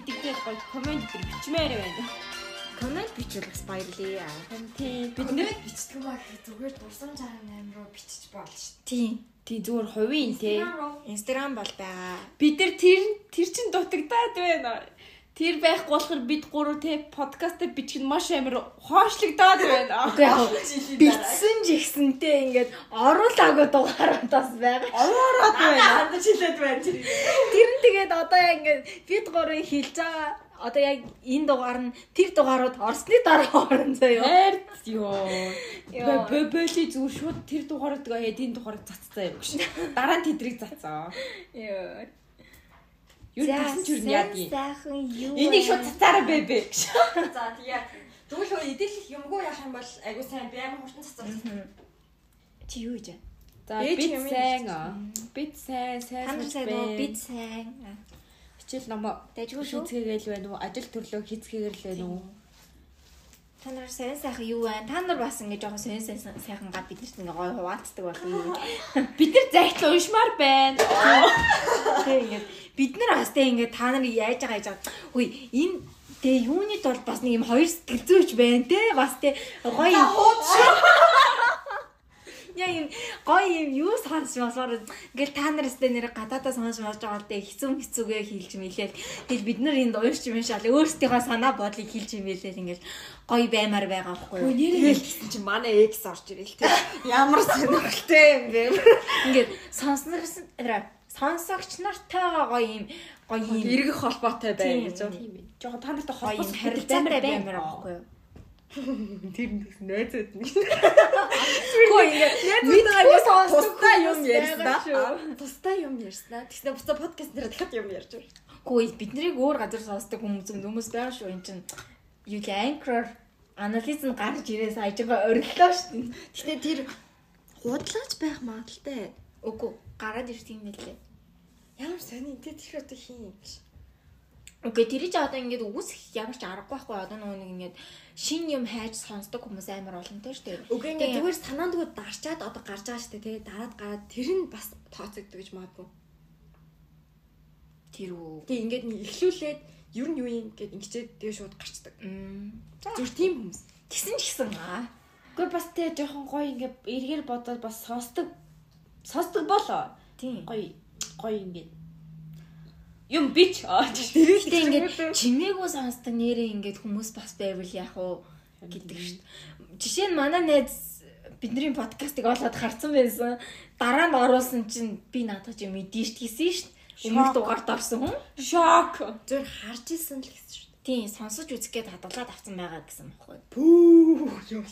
гоё комент дээр бичмээр байна. Комент бичвэл бас баярлая. Тий, бид нэр бичдэг маа гэхэд зүгээр дурсам 68 руу бичиж болно шүү Тийм. тий зүгээр хувийн тий. Instagram бол байгаа. Бид нар тэр тэр чин дутагдаад байна. Тэр байхгүй болохоор бид гурав те подкастыг бичих нь маш амар хоошлогдоод байна. Үгүй яг бичсэн ч ихсэнтэй ингээд оруулаагүй дугааруудаас байгаа. Ороороод байна. Хандаж хилээд байна тэр. Тэр нь тэгээд одоо яг ингээд бид гурыг хэлж байгаа. Одоо яг энэ дугаар нь тэр дугаарууд орсны дараа орно заяа. Хайрт ёо. Ёо. Бөбөли зүгээр шууд тэр дугаарыг эдийн дугаарыг цацсан юм гэж. Дараа нь тэдрийг цацсан. Йоо. Юу тасан ч юу яа тий. Сайхан юу. Энийг шууд цацаараа бэбэ. За тэгээ. Тэгвэл хөө идэлх юмгүй яах юм бол айгу сайн би амар хурдан цацсан. чи юу гэж? За юм сайн аа. Бид сайн сайн. Сайн? Бид сайн. хичээл номоо Дэжгүй шүү. хийцгээгээл байна уу? Ажил төрлөө хийцгээгээл байна уу? Та нар сайн сайхан юу байна? Та нар бас ингэ жоохон сайн сайн сайхан гад биднэрт ингээ гой хуваацдаг байх юм. Бид нар зайтлаа уншмаар байна. Тэгээ ингээд бид нар бас тэг ингээд та нарыг яаж байгаа яаж. Хөөе энэ тэгээ юунит бол бас нэг юм хоёр сэтгэл зүйч байна те бас те гоё юм. Яа юм гоё юм юу сонсч басаар ингээл та нараас тэ нэр гадаадаа сонсч болж байгаа л те хэцүү хэцүүгээ хэлж мэлээл тэгэл бид нар энд уушч юм шал өөрсдийнхөө санаа бодлыг хэлж мэлээл ингээл гоё баймаар байгаа байхгүй юу. Нэрээ хэлсэн чинь манай экс орж ирэл тэ. Ямар сонирхолтой юм бэ? Ингээд сонсногч сонсогч нартайгаа гоё юм гоё юм Эргэх холбоотой бай гэж. Тийм ээ. Жохоо та нартай холбоос харилцаатай баймаар байхгүй юу. Тэр нөөцөд нэг. Хөө ингээд Мэдээгүй мэдээгүй сонсдог тусдаа юм ярьснаа. Тусдаа юм ярьснаа. Тэгснэ буцаа подкаст дээр дахиад юм ярьж байна. Хөөе биднийг өөр газар сонсдог хүмүүс хүмүүс байгаа шүү эн чинь юу л анкер анализ нь гарч ирээс ажигаа ориллоо шүү. Гэтэ тэр худлаач байх магадaltaй. Үгүй гараад ирсэн юм нэлээ. Ямар сони тэ тэр одоо хийн юм биш. Окей тэр чи одоо ингээд үүсэх ямар ч аргагүй байхгүй одоо нөгөө нэг ингээд шин юм хайж сонсдог хүмүүс амар олонтой шүү дээ. Үгүй ингээ Тэгээ- зүгээр санаандгүй дарчаад одоо гарч байгаа штэ тэгээ дараад гараад тэр нь бас тооцогддог гэж магадгүй. Тэр үү. Тэгээ ингээд нэг эхлүүлээд ер нь юу юм гэд ингэчээд тэгээ шууд гарчдаг. Зүр тийм хүмүүс. Тэгсэн ч гэсэн аа. Гэхдээ бас тэ жоохон гоё ингээ эргээр бодоод бас сонсдог сонсдог болоо. Тийм. Гоё гоё ингээ юм бич. Тэрэлтэй ингээд чимээгүй сонсдог нэрээ ингээд хүмүүс бас байвал яах вэ гэдэг шүү дээ. Жишээ нь манай найз бидний подкастыг олоод харсан байсан. Дараа нь оруулсан чинь би надад юм дээ гэсэн шүү дээ. Өмнөх дугаард орсон хүн. Шок. Зүгээр харж исэн л гэсэн шүү дээ. Тийм сонсож үзэх гээд хадгалаад авсан байгаа гэсэн байхгүй. Пүү юм.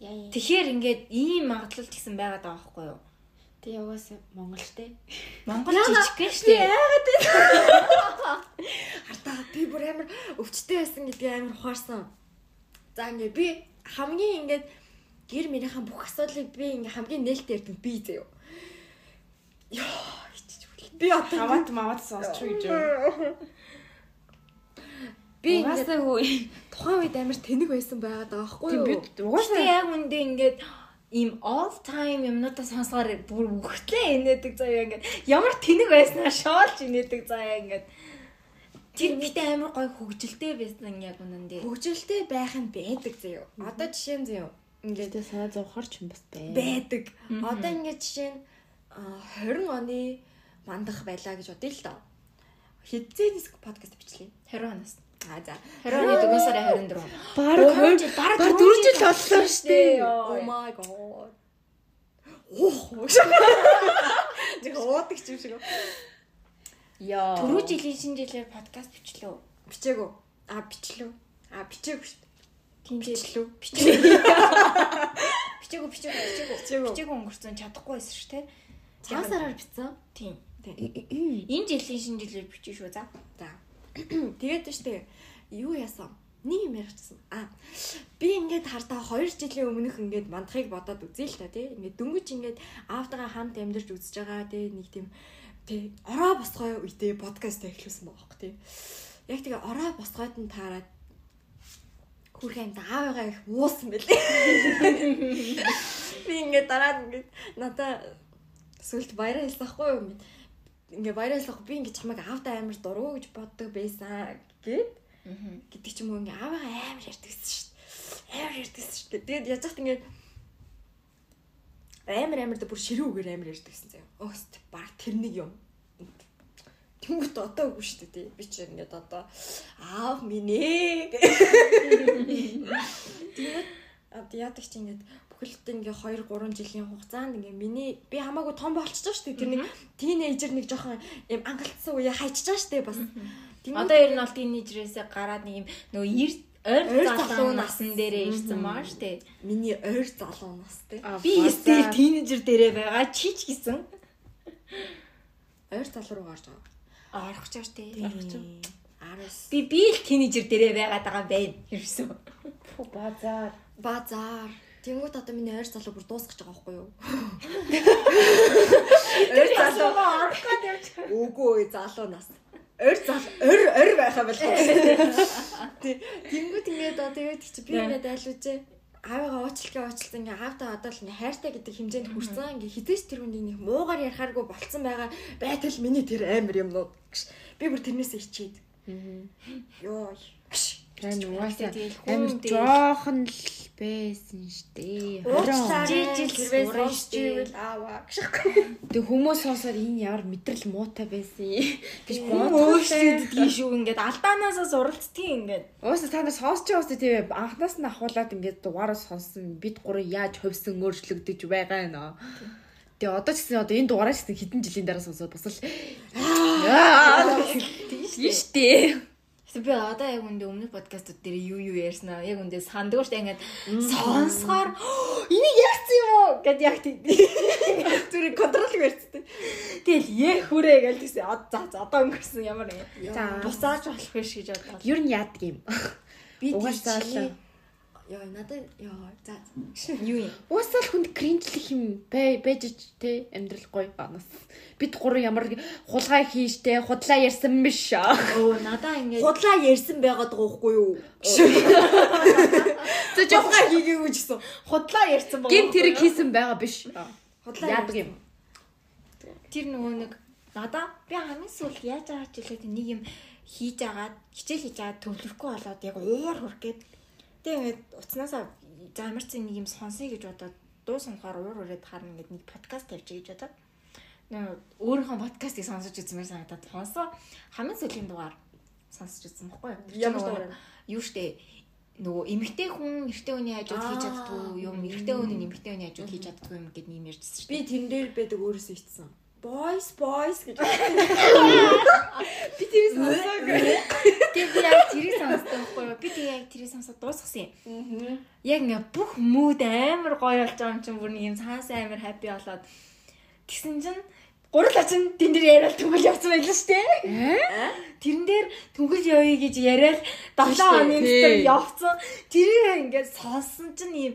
Яа яа. Тэгэхээр ингээд ийм магадлал гэсэн байгаад байгаа байхгүй юу? Тэ яваас Монгол штэ. Монгол жижиг шүү дээ. Хартаа би бүр амар өвчтэй байсан гэдгийг амар ухаарсан. За ингээ би хамгийн ингээд гэр мөрийнхаа бүх асуудлыг би ингээ хамгийн нээлттэй ярьдаг би заяа. Йоо ичиж үл. Би одоо Хаваад маваад сонсч гэж юу. би Угаасаа хөө. тухайн үед амар тэнэг байсан байгаад байгаа байхгүй юу? Гэхдээ угаасаа яг үндэ ингээд ийм all time юмнуудаа сонсохоор бүр үхтлээ инээдэг заяа ингээд ямар тэнэг байснаа шоолж инээдэг заяа ингээд тэр битээ амар гой хөгжилтэй байсан яг үнэндээ. хөгжилтэй байх нь байдаг заяа. Одоо жишээ нь заяа. Ингээд санаа зовхорч юм бас бай. байдаг. Одоо ингээд жишээ нь а, 20 оны мандах байлаа гэж бодъё л доо. Хизээнээс подкаст бичлээ. 20 оноос. А за. 20 оны 4 сарын 24. Бараг Бараг жил бараг Бараг 4 4 жил боллоо штэ. Oh my god. Ох. Тэг уудаг юм шиг. Яа. Түрүү жилийн шинэ жилээр подкаст бичлээ. Бичээгүү. А бичлээ. А бичээгүй шүү дээ. Тийм Бичлээ. Бичээгүү бичээгүү бичээгүү. Бичээгүй. Бичээгүү өнгөрцөн чадахгүй байсан шүү те. Цагаан сараар бичсэн. Тийм. Тийм. Энэ жилийн шинэ жилээр бичиж шүү за. За. Тэгээд штэ юу яасан? Нэг юм ярьчихсан. А би ингээд хардаа 2 жилийн өмнөх ингээд мандахыг бодоод үзье л та тий. Ингээд дөнгөж ингээд аавтайгаа хамт амьдарч үзэж байгаа тий нэг тийм тий ороо босгой үедээ подкаст эхлүүлсэн байгаа хөөх тий. Яг тэгээ ороо босгойд нь таарад хүрхэн амт аавыгаа их уусан бэлээ. Би ингээд дараа нь ингээд надаа сүлд баяраа хэлсэн ахгүй юу? Ингээд баяраа хэлсэн би ингээд чамайг аавтай амар дургу гэж боддог байсан гэд гэдэг ч юм уу ингээ аавыгаа амар ярьдагсэн шүү дээ. Амар ярьдагсэн шүү дээ. Тэгээд яаж хат ингээ амар амар бүр ширүүгээр амар ярьдагсэн заяа. Өөст баг тэрнийг юм. Тэнгүүт одоо үгүй шүү дээ тий. Би ч ингээд одоо аав минь ээ. Тэгээд одоо яадаг чи ингээд бүхэлдээ ингээ 2 3 жилийн хугацаанд ингээ миний би хамаагүй том байгаа шүү дээ. Тэр нэг тийнейжер нэг жоохон юм ангалтсан үе байгаа шүү дээ бас. Одоо ер нь бол тийнейжерээсээ гараад нэг юм нөгөө эрт ойр залуу насн дээрээ ирсэн маа штэ. Миний ойр залуу нас тий. Би стил тийнейжер дээрээ байгаа чи ч гэсэн. Ойр залуу руу гарч байгаа. Орох ч штэ. Орох ч. Араас Би би л тийнейжер дээрээ байгаад байгаа байна. Ерөөсөө. Базар. базар. Тэнгүүт одоо миний ойр залуу бүр дуусгаж байгаа байхгүй юу? Ойр залуугаа орох гээд явж. Үгүй залуу нас. Ойр залуу ойр ойр байхаа болов. Тий. Тэнгүүт ингээд одоо гэдэг чи би ингээд айлуужээ. Аавыгаа уучлалгаа уучлалсан ингээ аавтаа одоо л ингээ хайртай гэдэг хэмжээнд хүрсэн ингээ хизээч тэр хүнийг нэг муугаар ярихааргүй болцсон байгаа байтал миний тэр амар юмнууд гэж. Би бүр тэрнээсээ ичээд. Йоо. Гэн угаасаа амар жоохон л байсан штэ. Жижиг Хэрвээ суран сонсчихвэл ааваа гэж. Тэг хүмүүс сонсоод энэ ямар мэдрэл муутай байсан юм гэж Өөштэй тийм шүү ингээд алдаанаасаа суралцдгийг ингээд. Ууса та нар сонсч байгаа үстэй тийм анхнаас нь ахуулаад ингээд дугаараа сонссон бид гурав яаж хөвсөн өөрчлөгдөж байгаа нөө. Тэгээ одоо ч гэсэн одоо энэ дугаараа ч гэсэн хэдэн жилийн дараа сонсоод бас л аа тийм штэ. Гэтэ би одоо яг үндэ өмнөх подкастууд дээр юу юу ярьснаа яг үндэ санддаг штэ ингээд сонсохоор энийг ярьсан юм уу гэд яг тийм. Зүрийг контрол ярьцтэй. Тэгэл яг хүрээ гээл тийсэн. За за одоо өнгөрсөн ямар юм. За. Буцааж болох биш гэж бодлоо. Ер нь яадаг юм. Би Угаасаа л. Яа надад яа за Юу юм? Уусаал хүнд кринжлэх юм бай байж те амьдрал гоё банаас. Бид гурав ямар хулгай хийжтэй худлаа ярьсан биш. Оо надаа ингээд худлаа ярьсан байгаад байгаа хгүй юу? За жоохон хийгээгүй ч гэсэн. худлаа ярьсан байгаа. гин тэрэг хийсэн байгаа биш. Худлаа Яадаг юм. Тэр нөгөө нэг надаа би хамгийн сүүл яаж байгаа ч үлээ нэг юм хийж агаад хичээл хийж агаад төвлөрөхгүй болоод яг уур хурх гээд тэг ингээд уцнаасаа за ямар ч нэг юм сонсъё гэж бодоод дуу сонхоор уур ураад харна гэд нэг подкаст тавьчих гэж бодоод. Өөрийнхөө подкастыг сонсож үзмээр санагдаад сонсоо. Хамгийн сүүлийн дугаар сонсож үзсэн баггүй Ямар дугаар? Юу штэ? Нөгөө эмэгтэй хүн эрэгтэй хүний хажууд хийж чаддгүй юм эрэгтэй хүн эмэгтэй хүний хажууд хийж чаддгүй юм гэд нэм ярьжсэн шүү Би тэн дээр байдаг өөрөөсөө ичсэн. Boys boys гэж. Би тэрийг сонсоог. Тэгээ би яг тэрийг сонсдог байхгүй юу? Би тэгээ яг тэрийг сонсоод дуусгасан юм. Яг ингээ бүх мууд амар гоё болж байгаа юм чинь бүр нэг юм цаанаас амар хаппи болоод тэгсэн чинь гурал ачин тэн дээр яриад түгэл явцсан байлаа шүү дээ. Тэрэн дээр түгэл явъя гэж яриад 7 хоногийн Тий. дотор явцсан. Тэрийг ингээ сонссон чинь юм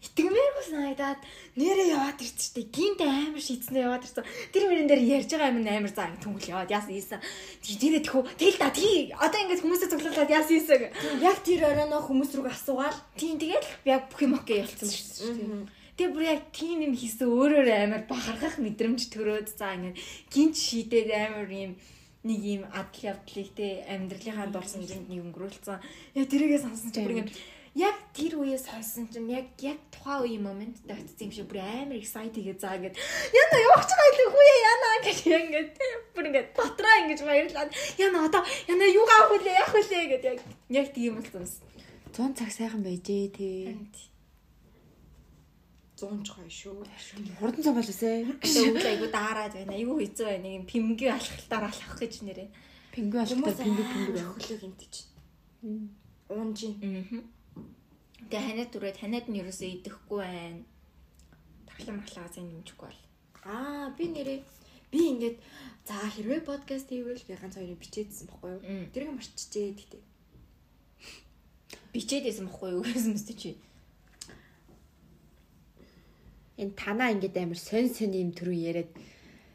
итгэмээргүй санагдаад нэрээ яваад ирчихтэй. Гинт амар шийдснээр яваад ирсэн. Тэр мөрөн дээр ярьж байгаа юм амар заа түгэл яваад яасан ийсэн. Тэрээ тэхүү тэгэл та тий одоо ингээд хүмүүсээ цуглуулад яасан ийсэн. Яг тэр оройноо хүмүүс рүү асуугаал. Тийм тэгэл яг бүх юм окей болцсон шүү дээ. Тэгээ бүр яг тийм юм хийсэн өөрөөр амар бахархах мэдрэмж төрөөд за ингээд гинт шийдээд амар юм нэг юм адал явдлыг те амьдралынхаа дурсан зэнд нэг өнгөрүүлсэн. Яг тэрийгээ сонсон чинь бүр ингээд яг тэр үеэ сонсон чинь яг яг тухайн үеийн момент тогтсон юм шиг бүр амар excited гээ заа гэд яна явах ч гайлгүй хүүе яна гэж ингээд бүр ингээд дотроо ингэж баярлаад яна одоо яна юу gaах вүлээ яах вүлээ гэд яг яг тийм болсон. 100 цаг сайхан байжээ тий. 100 ч гоё шүү. Хурдан цам болоосэй. Тэгээ үгүй айгу даарад байна. Айгу хэцүү байна. Нэг юм пимгийн алхалтаар алхах гэж нэрээ. Пингвин алхтаа пингвин пингвин. хөлөг юмтэж. Уунжин. Аа. Тэгээ ханаад түрээ танаад нь ерөөсөө идэхгүй байна. Таглан махлаа зэн юмчгүй бол. Аа би нэрээ би ингээд за хэрвээ подкаст хийвэл би ганц хоёрыг бичээдсэн бохгүй юу? Тэрийг марччихээ гэдэг. Бичээд байсан бохгүй юу гэсэн мэт чи. Энэ танаа ингээд амар сонь сонь юм төрөө яриад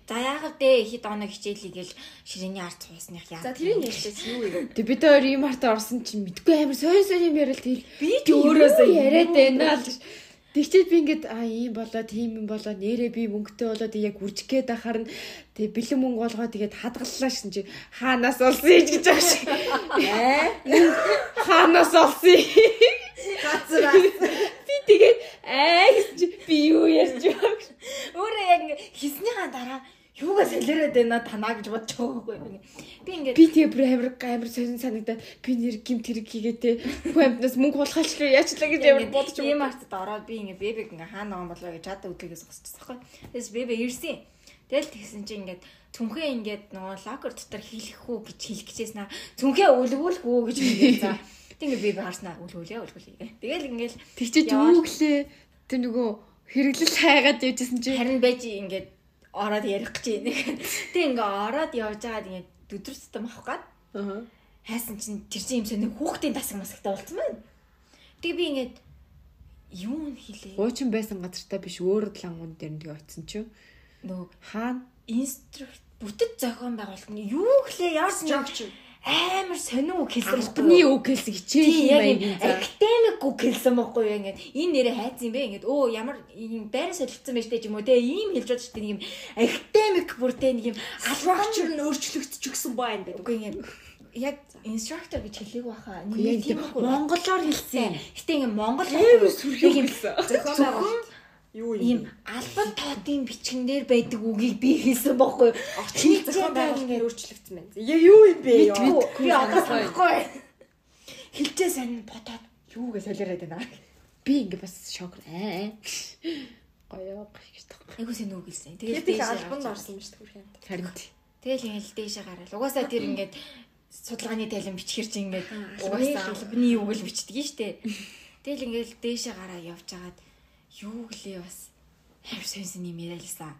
За яагаад дээ хэд оноо хичээлийг л ширээний ард цуусных яа. За тэрийг ярьчихсан юу вэ? Тэг бид хоёр ийм арт орсон чинь мэдгүй амар сонь сонь юм яриад тэгэл би өөрөөсөө яриад байна л гэж. Тэгчээд би ингээд аа ийм болоо тийм юм болоо нэрээ би мөнгөтэй болоод яг үржих гээд ахаар нь тэг бэлэн мөнгө болгоо тэгээд хадгаллаа шин чи хаанаас олсон ий гэж байгаа шиг. Хаанаас олсон би тэгээд аа гэсэн чи би юу ярьж байгаа гэж. Өөрөө яг ингээ хийснийхаа дараа юугаа солиороод байна танаа гэж бодож байгаа байхгүй. Би ингээ Би тэгээ бүр амар амар сонин санагдаад би нэр гимт хэрэг хийгээтэй бүх амтнаас мөнгө хулгайлчлаа яачлаа гэж амар бодож ийм арцд ороод би ингээ бэбэг ингээ хаана байгаа болоо гэж чадаа үдлэгээс зогсчихсан байхгүй. Тэгээс бэбэ ирсэн. Тэгэл тэгсэн чинь ингээд түнхээ ингээд нөгөө локер дотор хийлэх үү гэж хэлэх гэжсэн аа. Түнхээ өлгүүлэх үү гэж хэлээ за. Тэг ингээ бэбэ харснаа өлгүүлээ өлгүүлээ. Тэгэл ингээл Тэгчээд Яваад. юу гэлээ тэр нөгөө хэрэглэл хайгаад явжсэн чи харин байж ингээд ороод ярих гэж байна. Тэг ингээ ороод явж байгаад ингээд өдөр тутам авах гад Аа. хайсан чинь тэр чинь юм сони хүүхдийн тасаг масагтай болцсон байна. Тэг би ингээд юу н хийлээ. Уучин байсан газартаа биш өөр лангуун дээр нь тэгээ очисон чи Нөгөө хаана инструкт бүтэц зохион байгуулалт нь юу гэлээ яарсан юм. Амар сонин үг хэлсэн албаны үг хэлсэн хичээл юм за. академик үг хэлсэн байхгүй юу ингээд энэ нэрээ хайцсан юм бэ ингээд өө ямар юм байран солилцсон байж тээ юм уу те ийм хэлж байгаа ч тийм юм академик бүр те нэг юм Structure нь өөрчлөгдөж гисэн байна гэдэг. Үгүй ингээд яг инструктор гэж хэлээг. Үгүй, яг тийм монголоор хэлсэн. Гэтэ ингээд монгол хэлсэн. Байгуулалт. Юу ийм юм? албан тоотын бичгэнээр байдаг үгийг би хэлсэн байхгүй юу? Орчны зохион байгуулалт нь өөрчлөгдсөн байна. Я юу юм бэ? ёо? Би одоо санахгүй. Хэлжээ сайн бодоод юу гэж солиороод байна. Би ингээ бас шок аа. Гоё гэж таг. Айгуу сайн үг хэлсэн. Тэгээд дээшээ албанд орсон юм шүү дээ хүрх юм. Харин Тэгэл ингээл дээшээ гараад. Угаасаа тэр ингээд судалгааны тайлан бичгэр чи ингээд Аа, угаасаа албаны үг л бичдэг нь штэ. Тэгэл ингээл дээшээ гараа явж агаад юу гэлээ бас хайр сонсон юм яриалсан.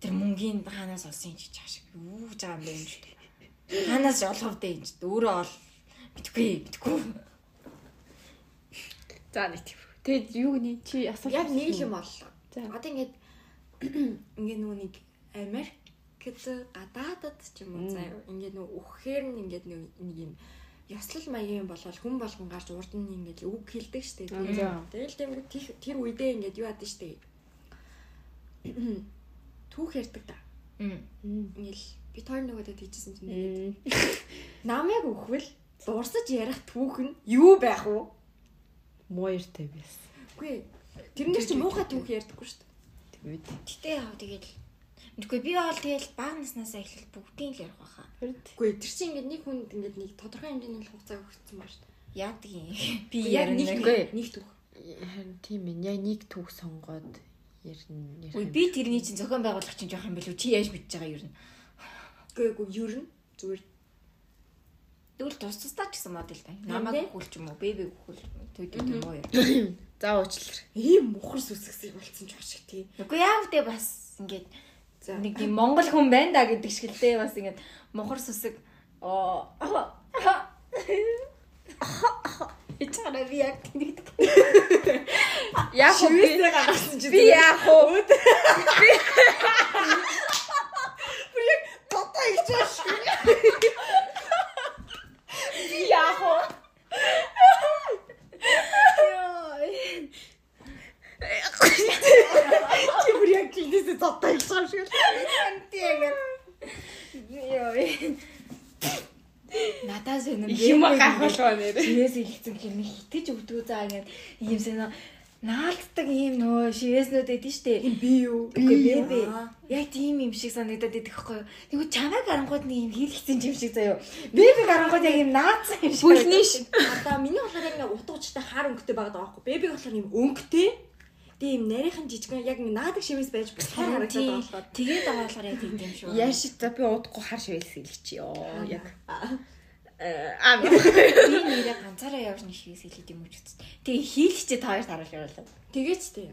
Тэр мөнгөний хаанаас олсон юм чи чааш юу гэж байгаа юм бэ юм штэ. Хаанаас олгов дээ юм чи өөрөө ол битгүй битгүй. за нэг тийм. Тэгэд юу нэ чи асуулт Яг нэг юм боллоо. За. Одоо ингээд ингээд нөгөө нэг Америкт гадаадад ч юм уу заа ингээд нөгөө өгөхээр нь ингээд нэг нэг юм ёслол маягийн болол хүн болгон гарч урд нь ингээд үг хэлдэг штэ. Тэгэл тэмдэг тэр- үедээ ингээд юу яадаг штэ. Түүх ярьдаг да. Ингээл бид хоёр нөгөөдөө тийжсэн чинь тэгээд намайг өхвөл дурсаж ярих түүх нь юу байх вэ? Моёртай байсан. Үгүй. Тэрнэр чи муухай түүх ярьдаггүй штэ. Тэгээд Гэтэ яа тэгэл Мэдгүй би бол тэгэл баг наснасаа эхлэл бүгдийг л ярих байхаа. Үгүй тэр чинь ингээд нэг хүнд ингээд нэг тодорхой хэмжээний хугацаа өгсөн ба штэ. Яадаг юм. Би Яг ярина. нэг Үгүй. нэг түүх. харин тийм ээ. Яг нэг түүх сонгоод ярина. Үй би тэрний чинь зохион байгуулагч чинь жоох юм билүү чи яаж мэдж байгаа юу? Үгүй үгүй ер нь зүгээр Тэгвэл тус тусдаа ч гэсэн модель тань. Наа, Намайг өгөх ч юм уу, бэбиг өгөх төд төд юм уу. За уучлаарай. ийм мухар сүсгсэн болцсон ч шиг тий. Үгүй яав дээ бас ингээд нэг юм монгол хүн байна да гэдэг шиг л дээ бас ингээд мухар сүсэг оо Ичаараа би яг тэнийгдэг. Яг уу би гаргасан чи би яах уу? дотоо их чаш. Би яах уу? Чи бүр яг тиймээс дотоо их чаш шиг. Надаас энэ Юм гахалгаа нэр. Шивээс илгэсэн гэхээр нэг хитгэж өгдөг заа ингээд ийм сэна наалддаг ийм нөө шивээснүүд эдэн штэ. Би юу? Үгүй бэбэ. Аа. Яг тийм юм шиг санагдаад идэх байхгүй юу. Тэгвэл чамайг арангууд нэг юм хийлгэсэн юм шиг заяо. Бэбиг арангууд яг юм наацсан юм шиг. Бүлний ш. Одоо миний болохоор яг учиртай хаар өнгөтэй байгаа даа байхгүй. Бэбиг болохоор юм өнгөтэй. Юм нарийнхан жижигэн яг наадаг шивээс байж босхоор харагдаад байгаа болохоор. Тэгээд байгаа болохоор яг тийм юм шүү. Яаш за би удахгүй хар шивээс ёо. Яг. Аа. Аа. би нэрээ ганцаараа явж нэг шивээс хэлээд юм уу ч гэсэн. Тэгээ хийлгчээ та хоёрт харуулж явуулаа. Тэгээч тээ.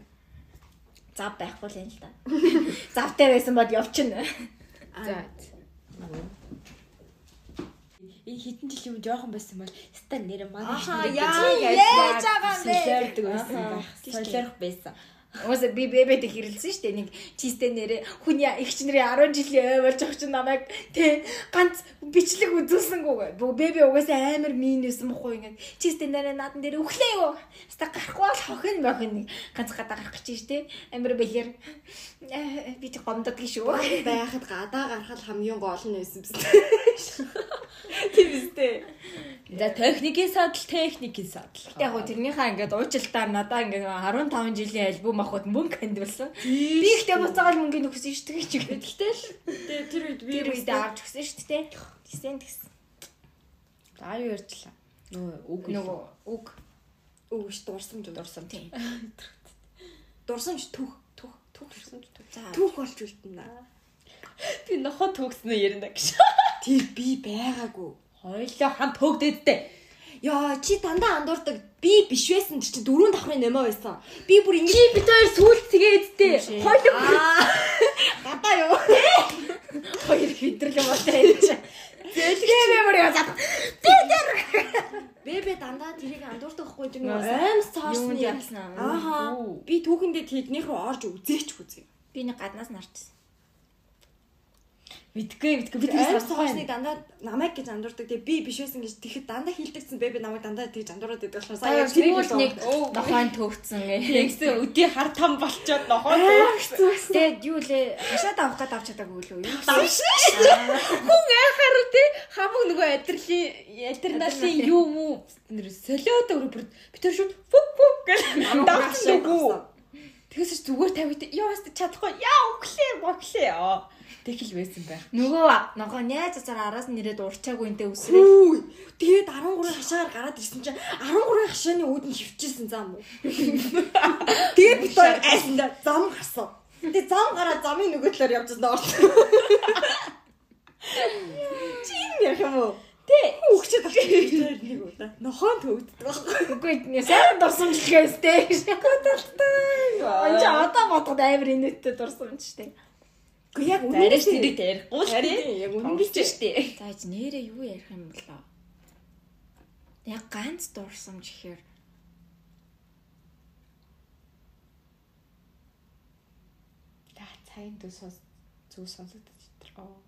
Зав байхгүй л юм л да. Завтай байсан бод явчихна. За. Энэ хитэн жилийн өмнө жоохон байсан бол ста нэр манай Ахаа, их яа, нэр гэж яаж байгаа юм бэ? Солиордог байсан байх. Солиорох байсан. Уусаа би бебэд хэрэлсэн шүү дээ. Нэг чистэ нэрээ хүний ихч нарын 10 жилийн ой болж байгаа чинь намайг тий ганц бичлэг үзүүлсэнгүү. Бебе угаасаа амар минус мохоо ингээд чистэ нэрээ наадан дээр өглөө юу. Хаста гарахгүй бол хохин бохин нэг ганц гадаа гарах гэж тий. Амар бэлэр би ч гомдод гişүү. Байхад гадаа гарахад хамгийн гол нь байсан биз. Тийм үстэй. За техникийн садал, техникийн садал. Яг гоо тэрнийхээ ингээд уучлалтаар надаа ингээд 15 жилийн альбом авахд мөнгө хандвалсан. Би ихтэй буцаагаал мөнгөний өгсөн шүү дээ чи гэдэг. Гэтэл тэгээ тэр үед би Тэр үед авч өгсөн шүү дээ. Тэсэн тэгсэн. За юу ярьчлаа. Нөгөө үг Нөгөө үг өвш дурсамж дурсам. тийм. дурсамж түүх түүх түүх Дурсамж түүх. За түүх болж үлдэнэ. Би нохоо төгснөө ярина гэж. Тэр би байгаагүй. Хоёлоо хамт хөөгдөөдтэй. Яа чи дандаа андуурдаг би биш байсан чи дөрөв давхрын нэмээ байсан. Би бүр ингэж Чи бид хоёр сүулт тэгээдтэй. Хоёлоо гадаа юу? хоёр хэдрэл болтой байж. Зэлгээ мөр ясаад. Бэбэ дандаа тэрийг андуурдахгүй юм Нөө, аим Юунд соосны ялсан аа. Ааха. Би түүхэндээ тэднийх рүү орж үзээч үзье. Би нэг гаднаас нарчсан. Мэдгүй мэдгүй бид сонсгоо. соосны дандаа намайг гэж андуурдаг. Тэгээ би биш байсан гэж тэгэхэд дандаа хилдэгсэн бэбэ намайг дандаа тэгж андуураад байдаг болохоор Сая тэгвэл нэг нохойн төвцсөн. Тэгсэн өдий хар там болчоод нохоо. Тэгээд юу лээ хашаад авах гээд авч чадаагүй л үү? Хүн айхаар тий хамаг нөгөө адреналин Адреналин. юу мүү солиод өөр бид тэр шууд фүп фүп гэж давсан дэгүү. Тэгээс ч зүгээр тавиад яас чадахгүй яа өглөө боглоо яа. Тэгэл байсан байх. Нөгөө ногоо найз цацаар араас нь нэрээд урчаагүй энтэй үсрээ. Тэгээд 13 хашаагаар гараад ирсэн чинь 13 хашааны үүдэн хөвчихсэн зам уу. Тэгээд бид хоёр айсандаа зам гарсан. Тэгээд зам гараад замын нөгөө талаар явж байгаа орсон. Чи юм яах юм уу? Тэ үгчээд авчихсан нэг удаа. Нохон төвддөг байхгүй. Үгүй сайн дурсамжлахээстэй. Гадалтай. Анч одоо бодоход амар инээдтэй дурсамжтэй. Гэхдээ яг үнэн тэрийг ярихгүй л тий. Харин яг үнэн Үнгэж штэ. Зааж нэрээ юу ярих юм болоо? Яг ганц дурсамж гэхээр За цагийн сонс зүг сонсогдож байгаа.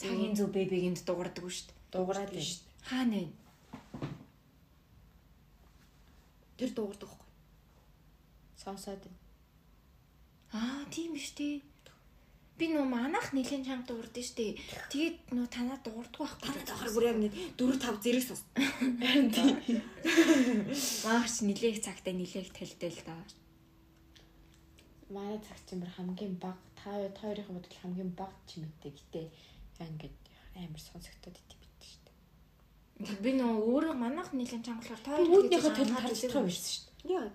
цагийн зөв бэбигэнд дуурдаг шүү дээ. Дуурайд байна. Хаана вэ? Тэр дуугардаг байхгүй. Сонсоод байна. Аа, тийм биш тий. Би нөө манах нэлен чанга дуурдсан шүү дээ. Тэгээд нөө танаа дуурдаг байхгүй. Танаа давхар бүр яг нэг 4 5 зэрэг сонс. Маач нилээх цагтаа нилээх талтай л даа. Манай цаг бүр хамгийн баг та хоёрын бодлол хамгийн баг чимээтэй гэтээ ингээд амар сонсогдоод идэв бит штэ. Би нөө өөрөө манах нэлен чангалаар та Би үүднийхээ төлөв харж байгаа байсан штэ. Яа.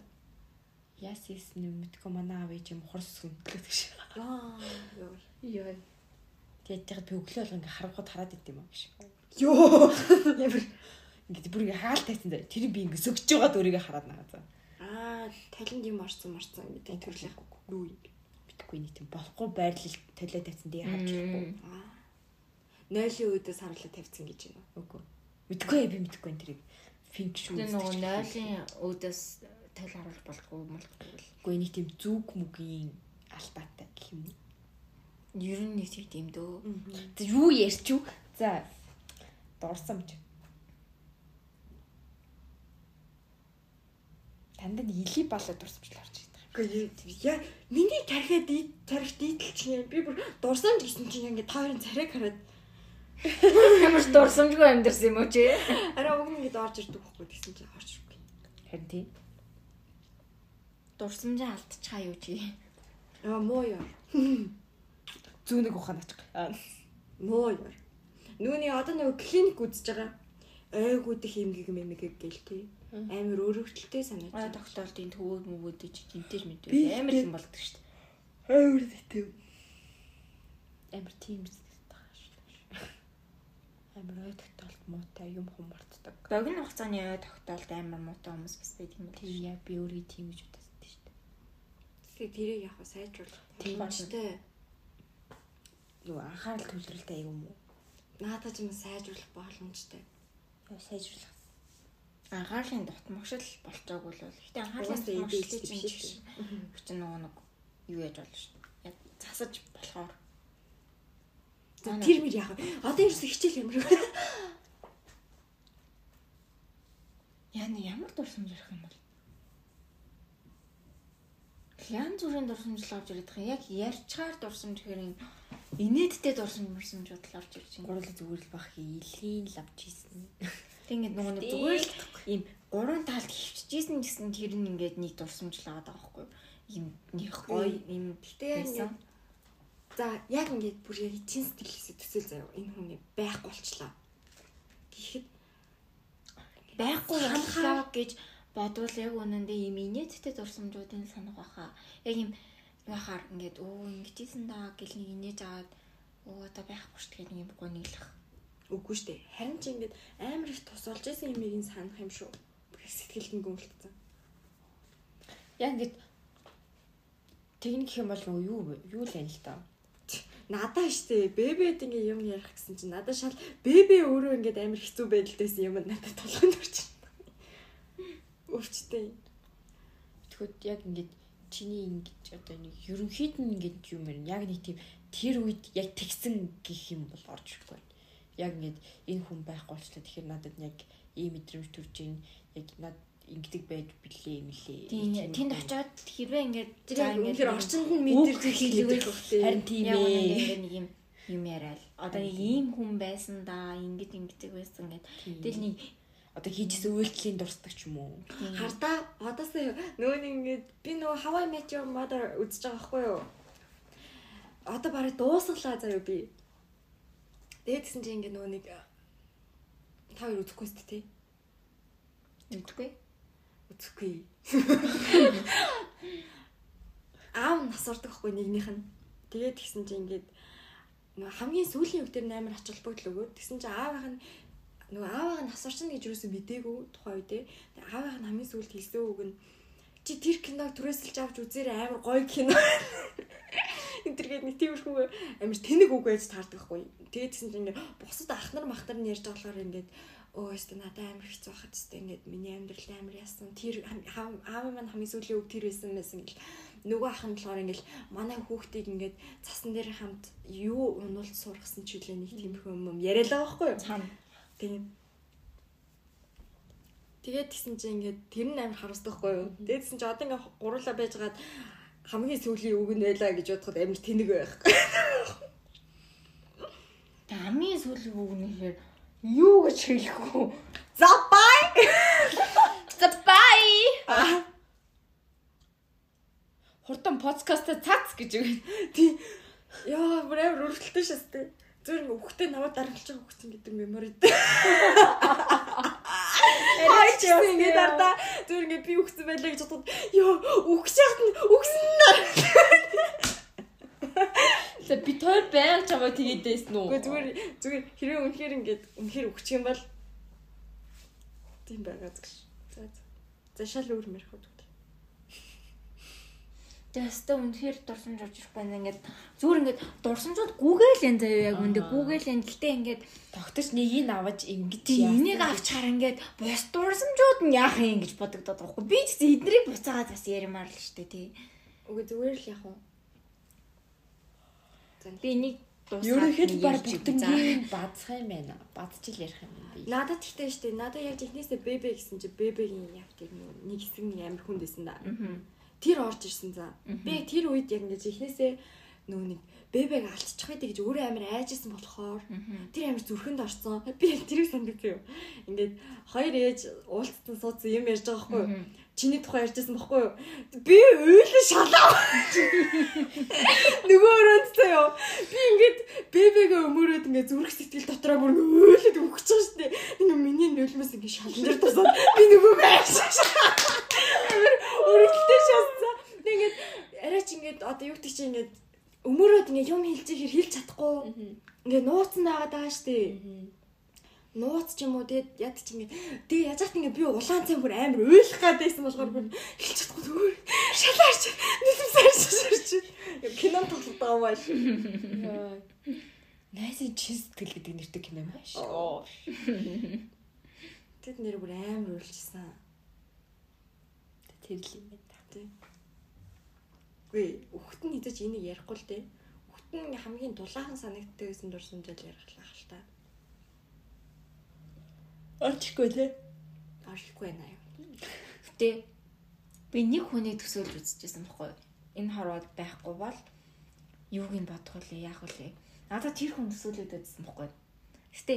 Яс ийсэн юм мэдгүй манай аав ээж юм хурс сүнтлэх гэж. Аа. Йоо. Тэгээд тэгээд би өглөө бол ингээ харахад хараад идэв юм биш. Йоо. Ямар ингээд бүр ингээ хаалт тайсан дээр тэр би ингээ сөгж байгаад өөрийгөө хараад нагаа. Аа, талент юм орсон марцсан гэдэг төрлөх. Юу юм. Мэдхгүй нэг тийм болохгүй байрлал төлөө тайсан дээр харж байхгүй. Аа. Нойлын үүдээс харуулаад тавьсан гэж байна. Үгүй. Мэдгүй би мэдгүй энэ тэрийг финк шүү. Тэр нөгөө нойлын өөдөөс тал харуулах болохгүй молгүй л. Үгүй нэг тийм зүг мүгийн альбаатай гэх юм уу? Ер нь нэг тийм дөө. За юу ярьч юу? За дурсамж. Танд нэг илийн балаа дурсамжлал орж ирдэг. Гэхдээ яа, миний тархиад ий тарих дийтэл чинь би бүр дурсамж гэсэн чинь ингээд та хоёрын царайг хараад Ямар ч дурсамжгүй амьдэрсэн юм уу чи? арай уг нэгэд орж ирдэг байхгүй гэсэн чинь орж иргүй. Харин тийм. Дурсамжаа алдчихаа юу чи? Аа, муу яа. Зүүн нэг ухаан очих. Муу яа. Нүуний одоо нэг клиник үзэж байгаа. Айгуудах хэмгэг мэмэг гээл тий. Амар өөрөвчлөлтэй санаж. Аа тогтоолтын төвөөд мөвөөд чи гинтэж Би- мэдээ амар юм болдог шүү дээ. Амар тийм. Амар тийм зүйл тааш. Амар ой тогтоолт муутай юм хумартдаг. Богино хугацааны ой тогтоолт амар муутай хүмүүс бас байдаг юм Тийм яа би өөрийгөө тийм гэж шүү дээ. Тэгээ тэрийг яг сайжруулах. Боломжтой. Юу анхаарал төвлөрөлтэй юм уу? Наадаа ч юм сайжруулах боломжтой. Яа сайжруулах. анхаарлын дутмагшил болцоог бол гэтээ анхаарлын дутмагшил чинь биш биш. Чи нөгөө нэг юу яаж болно шүү. Яг засаж болохоор. Тэр мэр вэ? Одоо ерөөсө хичээл ямар вэ? Яна ямар дурсамж ярих юм бол? Янз бүрийн дурсамжлал авч ирэх юм. Яг ярьчаар дурсамж гэхээр юм инээдтэй дурсамж мөрсөмж бодол авч ирж байна. Гурлаа зүгээр л бах илийн лавж ийсэн. Тэг ингээд нөгөө нэг зүгээр л ийм гурван талд хөвчжсэн гэсэн тэр нь ингээд нэг дурсамжлал аваад байгаа байхгүй юу? Ийм нэг гоё ийм ингээд за яг ингээд бүр яг чин сэтгэлээсээ төсөөл заяа. Энэ хүн байхгүй болчлаа. Тэгэхэд байхгүй ханахаа гэж бодвол яг үнэндээ ийм инээдтэй дурсамжуудын санах баха. Яг ийм яхаар ингээд өө ингэжсэн даа гэл нэг инээж аваад өө одоо байхгүй шүү дээ нэг юм гониглах. үгүй штэ. Харин ч ингээд амар их тус олж исэн юмыг нь санах юм шүү. Бүр сэтгэлд нь гүнэлтсэн. Яг ингээд техник юм бол нөгөө юу? Юу л юм л та. Надаа штэ бебед ингээ юм ярих гэсэн чинь надаа шал бебе өөрөө ингээд амар хэцүү байдалдайсэн юм надад толгойд орчихно. Өвчтэй. Тэгэхэд яг ингээд чиний ингэж одоо нэг ерөнхийд нь ингэж юм ярина. Яг нэг тийм тэр үед яг тэгсэн гэх юм бол орж ирэхгүй байна. Яг ингээд энэ хүн байхгүй болчлаа. Тэгэхээр надад яг ийм мэдрэмж төрж ийн яг над ингэдэг байж билээ юм лээ. Тэнд очиод хэрвээ ингээд үнэхээр орчинд нь мэдэрч хөөхтэй. Харин тийм ээ. нэг юм юм яриад одоо нэг ийм хүн байсан да ингэж ингэдэг байсан гэд тэгэл нэг Одоо хийжсэн үйлдэлийн дурсдаг ч юм уу? Хардаа одоосоо нөгөө нэг ингээд би нөгөө Hawaii Met Your Mother үзэж байгаа байхгүй юу? Одоо барыг дуусглаа заяа би. Тэгээд гэсэн чинь ингээд нөгөө нэг та хоёр үзэхгүй шүү дээ. үгүй Үзэхгүй. Аав нь насурдаг хгүй нэгнийх нь. Тэгээд тэгсэн чинь ингээд нөгөө хамгийн сүүлийн үг дээр амар ач холбогдол өгөөд тэгсэн чинь аавынх нь нөгөө аавыг нь насурчна гэж юусэн мдээгүй тухайн үедээ. Тэгээд аавынх нь хамгийн сүүлд хэлсэн үг нь чи тэр киног түрээсэлж авч үзээрэй амар гоё кино. Энэ тэргээд нэг тиймэрхүү амар тэнэг үг байж таардаг хгүй. Тэгээд тэгсэн чинь ингээд бусад ах нар мах нар нь ярьж байгаа болохоор ингээд өө өстө надад амар хэцүү хахад өстө ингээд миний амьдрал амар яасан. Тэр аав маань хамгийн сүүлийн үг тэр байсан байсан гэл нөгөө ах нь болохоор ингээд манай хүүхдийг ингээд цасан дээр хамт юу унуулж сургасан ч үлээ нэг тиймэрхүү юм яриалаа байхгүй юу? Тийм. Тэгээд тэгсэн чинь ингээд тэр нь амар харуулсдаггүй юу. Тэгээд тэгсэн чинь одоо ингээд гурлаа байжгаад хамгийн сүүлийн үг нь байлаа гэж бодоход амар тэнэг байх. Хамгийн сүүлийн үг нь ихээр юу гэж хэлэхгүй За бай. за бай Хурдан подкаста цац гэж үг. Тий. Яа, бүр амар өрөвдөлтөй шээс тээ. Зүгээр ингээд хүүхдээ наваад даргалж байгаа хүүхдэн гэдэг мемори дээ. Ай чи ингээд ардаа зүгээр ингээд би үхсэн байлаа гэж бодоход ёо үхэж яхад нь үхсэн нар. За би тойр байг чамаа тэгээд дэсэн үү? Гэхдээ зүгээр зүгээр хэрвээ үнэхээр ингээд үнэхээр үхчих юм бол тийм байгаа гэж. За за. За шал өөр мэрх үү. Тэстэ үнэхээр дурсамж орж ирэх байна ингээд зүгээр ингээд дурсамжууд гүгээл энэ заяа яг үндэ гүгээл энэ гэтээ ингээд Тогтож нэгийг аваж ингэж тийм энийг авч хараа ингээд бус дурсамжууд нь яах юм гэж бодогдоод байгаа хгүй би ч гэсэн эднийг буцаагаад бас ярмаар л штэ тий Үгүй зүгээр л яг уу. би энийг Ерөнхийд баг ярьж бүтэн үзье. гээд бадсах юм байна. Бадчил ярих юм би. Надад ихтэй штэ. Надад яг технээсээ бебе гэсэн чи бебегийн яг тийм нэг хэсэг нэг амар хүн дэсэн да. Мгм. Тэр орж ирсэн за. Би тэр үед яг ингэж ихнээсээ нөгөө нэг бебег алдчих байдаг гэж өөрөө амар айжсэн болохоор тэр амар зүрхэнд орсон. Би тэрийг санддаг юм. Ингээд хоёр ээж уулзсан суудсан юм ярьж байгаа байхгүй юу? Чиний тухай ярьжсэн байхгүй юу? Би уйлан шалаа. Нөгөө өрөөндөө юу? Би ингээд бебегээ өмөрөөд ингээд зүрх сэтгэл дотроо бүр уйлаад өгч байгаа шүү дээ. Ингээ миний нулимаас ингээд шалан дээр тусаад би нөгөө байшаа. Амар өрөвдөлтэй шаасан. Тэгээд арай ч ингээд одоо юу гэдэг чи ингээд өмөрөөд ингээ юм хэлж ихэр хэлж чадахгүй. Ингээ нууцсан байгаад байгаа шүү дээ. Нууц ч юм уу тэгээд яд чи ингээ тэгээ яаж хат ингээ би улаан цай бүр амар уйлах гад байсан болохоор бүр хэлж чадахгүй зүгээр шалаарч нэлэмсээр шашаарч кинон тоглох байгаа байна. Найсын чин сэтгэл гэдэг нэртэй кино. Оо. Тэд нэр бүр амар үйлчсэн. Тэр л юм байна. Үгүй өгт нь хэзээ ч энийг ярихгүй л дээ. Өгт нь хамгийн дулаахан санагддаг гэсэн ярихлах л та. Орчихгүй те. Оршихгүй байна юу. Гэтэ би нэг хүнийг төсөөлж үзчихсэн байхгүй юу? Энэ хорвоод байхгүй бол юуг нь бодох вэ? Яах вэ? Надад тэр хүн төсөөлөд байхгүй юу? Гэтэ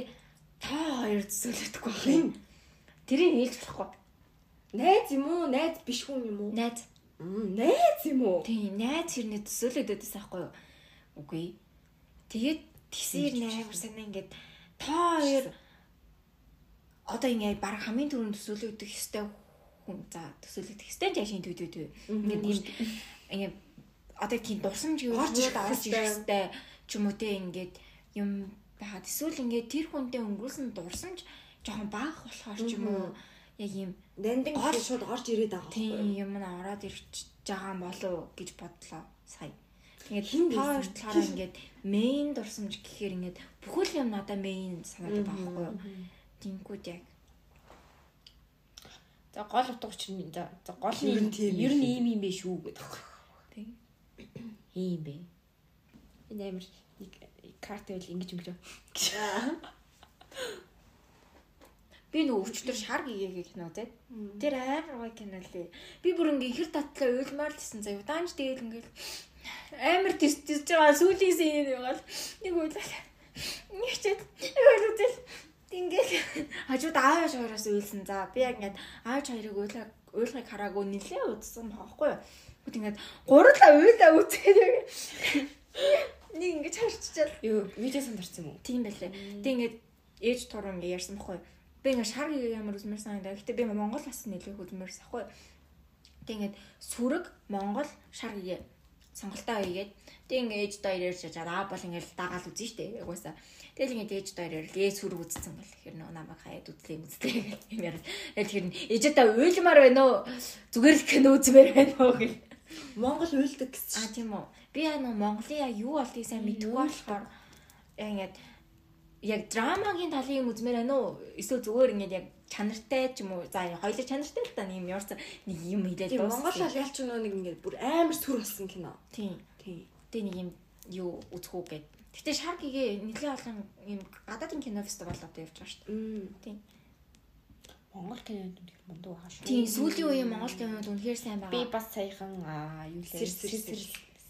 та хоёр төсөөлөдөггүй байх юм. Тэрийг нээлж болохгүй. Найз юм уу? Найз биш хүн юм уу? Найз. Найз юм уу? Тийм, найз хэрнээ төсөөлөд байдсан байхгүй юу? Үгүй. Тэгээд тэгсээр наймар санаа ингээд та хоёр одоо ингээд баг хамгийн түрүүнд төсөөлөгдөх ёстой хүн за төсөөлөгдөх ёстой жашин төв төв төв. Ингээд ийм ингээд одоо тийм дурсамж юу Орж орж ёстой. ч юм уу те ингээд юм байгаад эсвэл ингээд тэр хүнтэй өнгөрүүлсэн дурсамж жоохон баах болохоор ч юм уу яг ийм Нандин Орж- шууд орж ирээд байгаа тийм байхгүй юу? юм нь ороод ирч байгаа болов гэж бодлоо сая. Тэгээд хоёр талаараа ингээд мейн дурсамж гэхээр ингээд бүхэл юм надаа мейн санагдаад байгаа байхгүй юу? Тинкүүд яг За гол утга учир нь за гол Ер нь тийм ер юм нь ийм юм бэ шүү гэдэг. тийм. Ийм бэ. Энэ амир нэг карт байл ингэж өнгөрөө. би нөгөө өвчтөр шар гэгээгээ кино тий. Тэр амар гоё кино лээ. Би бүр ингээ ихэр татлаа уйлмаар л гэсэн заяа. Даанч тэгэл ингээл амар тис тис байгаа сүүлийн син байгаад нэг уйлаа. Нэг чад хоёр үзэл ингээл хажууд аавч хоёроос уйлсан. За би яг ингээд аавч хоёрыг уйлаа уйлахыг хараагүй нилээ удсан байхгүй юу. Бүгд ингээд гурлаа уйлаа үзээд яг нэг ингээд харччихал. Юу видео сандарсан юм уу? Тийм байлээ. Тэг ингээд ээж туруу ингээд ярьсан байхгүй юу. Би ингээд шар ямар үзмэр санагдаа. Гэтэ би Монгол бас нэлээд үзмэрс ахгүй. Тэг ингээд сүрэг Монгол шар гэгээ сонголтоо хийгээд тэг ингээд ээж даяар ярьж чад аа бол ингээд дагаал үзэн штэ угаасаа. Тэгэл ингээд ээж даяар ярьл ээ сүрэг үзсэн гэл хэр нөө намайг хаяад үзлээ үзлээ юм яриад. Тэгэл тэр нь ээж та уйлмаар байна уу? Зүгээр л кино үзмээр байна уу гэл. Монгол уйлдаг гэсэн. А тийм үү. Би яа нөө Монголын яг юу болтыг сайн мэдгүй болохоор яг ингээд яг драмагийн талын юм үзмээр байна уу? Эсвэл зүгээр ингээд яг чанартай ч юм уу. За хоёул чанартай л та нэг юм яварсан нэг юм хэлээд Тийм Монгол бол ялч нөө нэг ингээд бүр амар сүр болсон кино. Тийм. Тийм. Тэ нэг юм юу үзэх үү гэд. Гэтэ шар гэгээ нэлээд олон юм гадаадын кино фестивал одоо явж байгаа шүү дээ. Мм. Монгол кинонд үнэхээр мундаг байгаа шүү. Тийм сүүлийн үеийн Монгол кинод үнэхээр сайн Би байгаа. бас саяхан юу лээ. Сэр, сэр,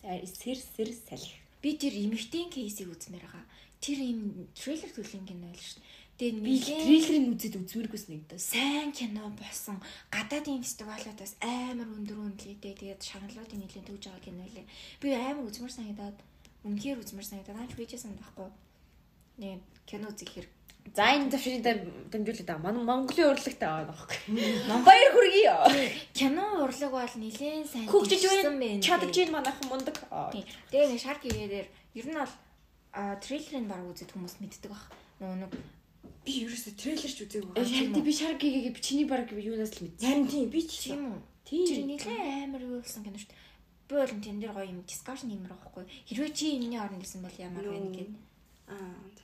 сэр сэр сэр салхи. Би тэр эмэгтэй кейсийг үзмээр байгаа. Тэр юм трейлер төлөв кино байл шүү дээ. Тэгээд Би трейлерыг үзээд үзмээргүйс нэг даа. сайн кино болсон гадаадын фестивалуудаас амар өндөр үнэлгээтэй тэгээд шагналуудын нэлээд төгж байгаа кино лээ. Би амар үзмэр санагдаад үнэхээр үзмэр санагдаад наач видео санд байхгүй. Нэг кино үзэх хэрэг. За энэ завширын дамжуулаад байгаа. Манай Монголын урлагтай байгаа байхгүй. Баяр хүргэе. кино урлаг бол нэлээд сайн Хөгжиж байна. Чадж байна манайхан мундаг. Тэгээ нэг шар гэгээр ер нь бол а трейлерыг баг үзээд хүмүүс мэддэг баг. Нөгөө нэг Би ерөөсө трейлерч үзээгүй. Шарти би шар гэгээ би чиний баг юунаас л мэдсэн. Харин тийм би ч тийм үү. Тийм. Тэр нэлээд амар юу гэсэн кино шүү дээ. Би бол тэн дээр гоё юм дискшн юмэр байхгүй. Хэрвээ чи энэний оронд гэсэн бол ямар байна гэд. Аа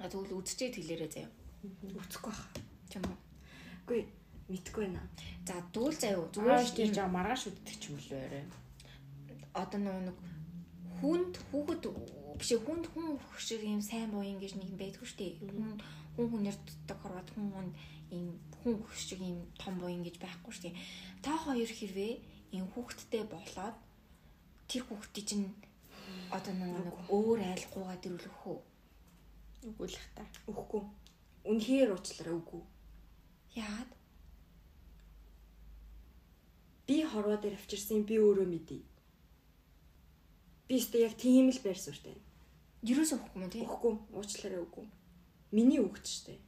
А тэгвэл үзчихээ тэлэрээ заяа. үзэхгүй бах. Тийм үү. Үгүй мэдгүй байна. За дүүл заяа. Зүгээр л тийм жаа маргааш үддэг ч юм уу арай. одоо нөгөө нэг хүнд хүүхэд биш хүнд хүн шиг юм сайн юм гэж нэг юм байдгүй шүү дээ. Хүн хүн хүнээр дутдаг хорвоод хүн хүн ийм хүн шиг юм том юм гэж байхгүй шүү дээ. Та хоёр хэрвээ ийм хүүхэдтэй болоод тэр хүүхдийн чинь одоо нэг өөр айлгуугаа дөрвөлөх үү? Үгүй л та. Үхгүй. Үнэхээр уучлаарай үгүй. Яагаад? Би хорвоо дээр авчирсан би өөрөө мэдээ. Би өөртөө яг тийм л байр суурьтай. Юурээс өгөхгүй юм тий? Үхгүй уучлаарай үгүй. Миний үгт штэ.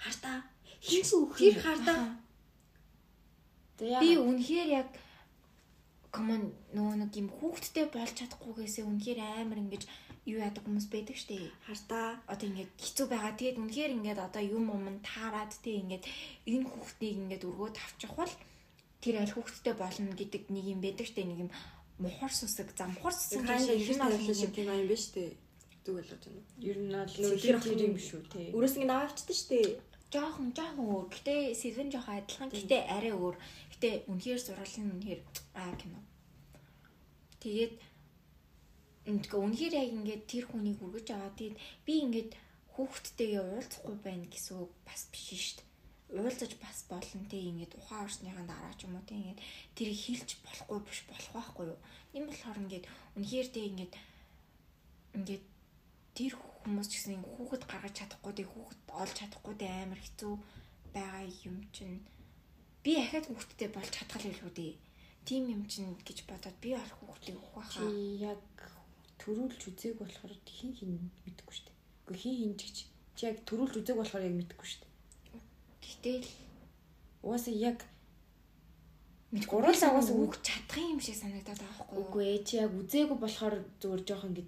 Хартаа. Хинс үг Тэр хартаа. Би үнэхээр яг комон нөгөө нэг юм хүүхдтэй болж чадахгүйгээсээ үнэхээр амар ингэж юу яадаг хүмүүс байдаг штэ. Хартаа. Одоо ингээд хэцүү байгаа. Тэгээд үнэхээр ингээд одоо юм юм таарад тий ингээд энэ хүүхдийг ингээд өргөөд авчих бол тэр аль хүүхдтэй болно гэдэг нэг юм байдаг штэ нэг юм мухар сүсэг замхар сүсэг гэж юм кино юм байна штэ. Зүг болгож байна. ер нь бол тэр юм шүү те. Өрөөс ингэ аваачдаг штэ. жоохон жоохон өөр. Гэтэ сэдвэн жоохон адилхан. Гэтэ арай өөр. Гэтэ үнэхээр зураалын үнэхээр аа кино. Тэгээд үнэхээр үнэхээр яг ингээд тэр хүнийг үргэж аваа. Тэгээд би ингээд хүүхдтэйгээ уулзахгүй байна гэсэн үг бас биш шүү дээ. Уулзаж бас болно те ингээд ухаан орсныхаа дараа ч юм уу те ингээд тэрийг хилж болохгүй биш болох байхгүй юу. Ийм болохоор ингээд үнэхээр те ингээд ингээд тэр хүмүүс ч гэсэн хүүхэд гаргаж чадахгүй тэг хүүхэд олж чадахгүй тэг амар хэцүү байгаа юм чинь би ахаад хүүхэдтэй болж чадхал байлгүй дээ. Тим юм чинь гэж бодоод би бол хүүхдийг өгөх байхаа. яг төрүүлж үзээг болохоор хин хин мэдэхгүй шүү дээ. Гэхдээ хин хин ч гэж чи яг төрүүлж үзээг болохоор яг мэдэхгүй шүү дээ. Гэтэл Угаасаа яг гурван лагаас өгч чадах юм шиг санагдаад байгаа байхгүй юу? үгүй ээ чи яг үзээгүй болохоор зүгээр жоох ингэ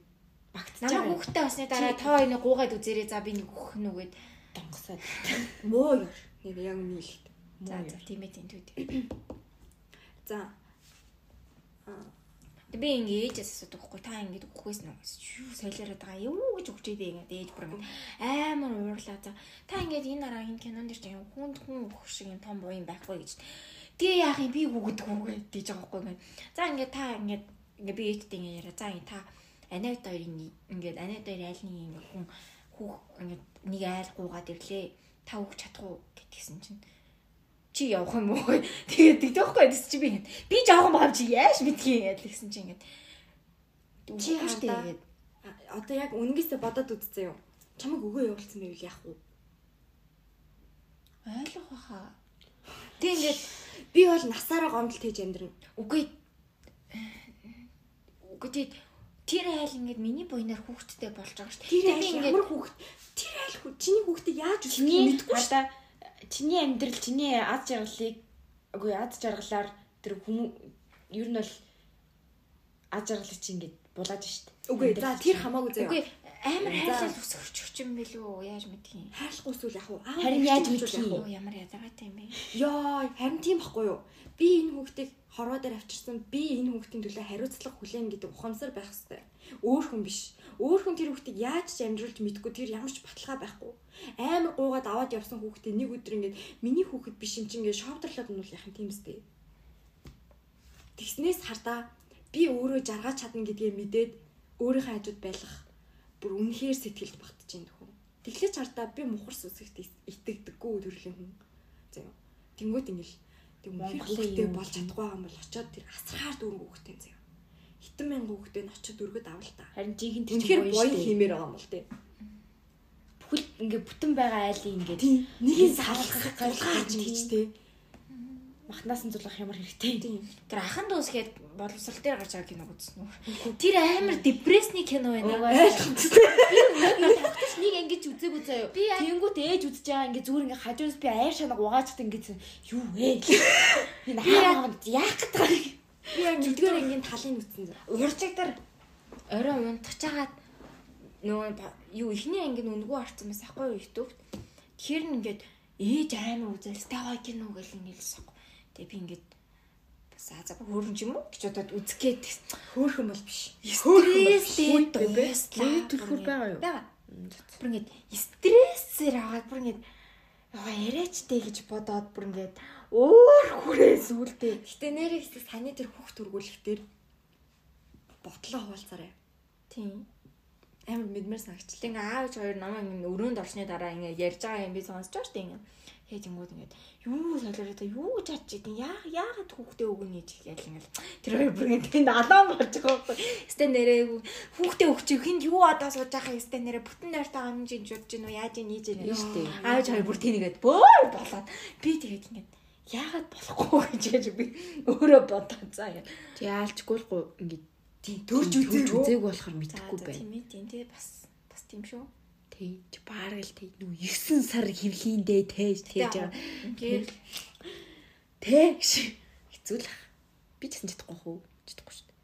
багтж Намайг байгаа. хүүхдтэй басны дараа та хоёрыг гуугаад үзээрэй за би нэг өгөх нь үгээд. донгосаад. Муу яар. Яг яг хэлэхэд. За за тийм ээ тийм үү. За. Би ингээ ээжээс асуудаг байхгүй та ингээд өгөхөөс нь юу солиороод байгаа юу гэж өгчээд ингээд ээж бүр ингээд амар уурлаа за та ингээд энэ дараагийн кинонд дэр чинь хүнд хүн өгөх шиг юм том буян байхгүй гэж тэгээ яах юм би өгдөггүй гэж байгаа байхгүй ингээд за ингээд та ингээд ингээд би ээжтэй ингээд яриа за ингээд та анид хоёрын ингээд анид хоёр айлны ингээд хүн хүүх ингээд нэг айл гуугаад ирлээ та өгч чадах уу гэдгийгсэн чинь чи явах юм уу? Тэгээд тэгдэхгүй гэсэн чи би ингэ. Би жоохон байгаа чи яаш мэдхий гэдэг гэсэн чи ингэ. Чи гэдэг. А, Одоо яг үнэнгээсээ бодоод үзсэн юм. Чамайг өгөө явуулсан байвал яах вэ? Ойлгох баха. Тэг ингэ Би бол насаараа гомдол тээж амьдрна. үгүй үгүй тий тэр айл ингэ миний буйнаар хүүхдтэй болж байгаа штэ. Тэр би айл ямар хүүхэд? Тэр айл хүү чиний хүүхдээ яаж Чиний үсгэхийг мэдгүй шүү. хадаа чиний амьдрал чиний аз жаргалыг үгүй аз жаргалаар тэр хүмүүс ер нь бол аз жаргалыг чи ингэ булааж штт. Үгүй за тэр хамаагүй заяа. үгүй амар хайлал өсгөрч өч юм бэлүү яаж мэдхий. хайрлахгүй зүйл вэ? Аа, Харин яаж хайрлахгүй мэдхий? зүйл яах Оо ямар ядаагатай юм бэ? Йоо, харин тийм байхгүй юу? Би энэ хүүхдийг хорвоо дээр авчирсан. Би энэ хүүхдийн төлөө хариуцлага хүлээн гэдэг ухамсар байх хэрэгтэй. Өөр хүн биш. Өөр хүн тэр хүүхдийг яаж ч амьдруулж мэдгүй тэр ямар ч баталгаа байхгүй. Амар гуугаад аваад явсан хүүхдээ нэг өдөр ингээд миний хүүхэд биш юм чинь ингээд шовдрлоод нь бол яах юм тийм үстэй. Тэгснээс хардаа би өөрөө жаргаж чадна гэдгээ мэдээд өөрийнхөө хажууд байх бүр үнэхээр сэтгэлд багтаж байна төхөө. Тэглэж хардаа би мухарс үсэгт итгэдэггүй төрлийн хүн. За юу. Тэнгүүт ингээл тэг юм болж чадахгүй юм бол очиод тэр асархаар дүүрэн хүүхдээ заяа. Хитэн мянган хүүхдээ нь очиод өргөд авал та. Харин жинхэнэ тэр Үнэхээр штэ. хиймээр байгаа юм бол тий. Бүхэл ингэ бүтэн байгаа айлын ингэ Тийм. Нэгийг салгах гаргаж гаргаж тийм. Махнаас нь зулах ямар хэрэгтэй. Тэр ахан дуусгээд боловсрал дээр гарч байгаа кино үзсэн үү? Тэр амар депрессний кино байна. Тэгтээс нэг ингэж үзээгүй заяа. Тэнгүүт ээж үзэж байгаа ингэ зүгээр ингэ хажуунаас би аяар шанаг угаачд ингэж юу вэ? Энэ хаа яах гэдэг? Би яг нэгдүгээр ангийн талын үтсэн зэ. Уржигдэр орой унтаж хагаад нөгөө юу ихний анги нүнгүү арцсан байсан ахгүй юу итүүгт. Тэгэхээр нь ингээд ээж амар үзэл ставай кино гэл сог. Тэгээ би ингээд бас азаа хөөрөн юм уу гэж бодоод үзгээд Хөөхөн бол биш. стресстэй дуустлаа. Лээ төлхөр байгаа юу? Бага. Бүр ингээд стрессээр аваад бүр ингээд яа яриачтэй гэж бодоод бүр ингээд өөр хүрээ сүулдэ. Гэтэ нэрээ хэсэг саны тэр хүүхд төргүүлэх дээр ботлоо хуваалцаарай. Тийм. Амар мэдмэр санагчлаа. Ингээ аавч хоёр намайг ингээ өрөөнд орсны дараа ингээ ярьж байгаа юм би сонсож байгаа шүү дээ ингээ. Хээжингүүд ингээ юу солиороо та юу гэж чадж идэв яа яагаад хүүхдээ өгнө гэж ял ингээ. Тэр хоёр бүр ингээ тэнд алаан болж байгаа байхгүй. Стэ нэрээ хүүхдээ өгч хинд юу одоо сууж байгаа юм стэ нэрээ бүтэн найртаа амж ин журж гин үү яаж ийн ийж ийн Юу штэ. Аавч хоёр бүр тэнийгээд бөөр болоод би тэгээд ингээ яагаад болохгүй гэж яаж би өөрөө бодоод заа яа. Тэг яалчгүй л ингэ Тийм төрж үзээгүй болохоор за байна. тийм ээ тийм тий бас бас тийм шүү. Тэг чи баараг л тэг нүү 9 сар хэвлийндээ тээж тээж байгаа. Ингээд Тэ гэж хэцүү л. Би ч гэсэн чадахгүй хөө. Чадахгүй шүү дээ.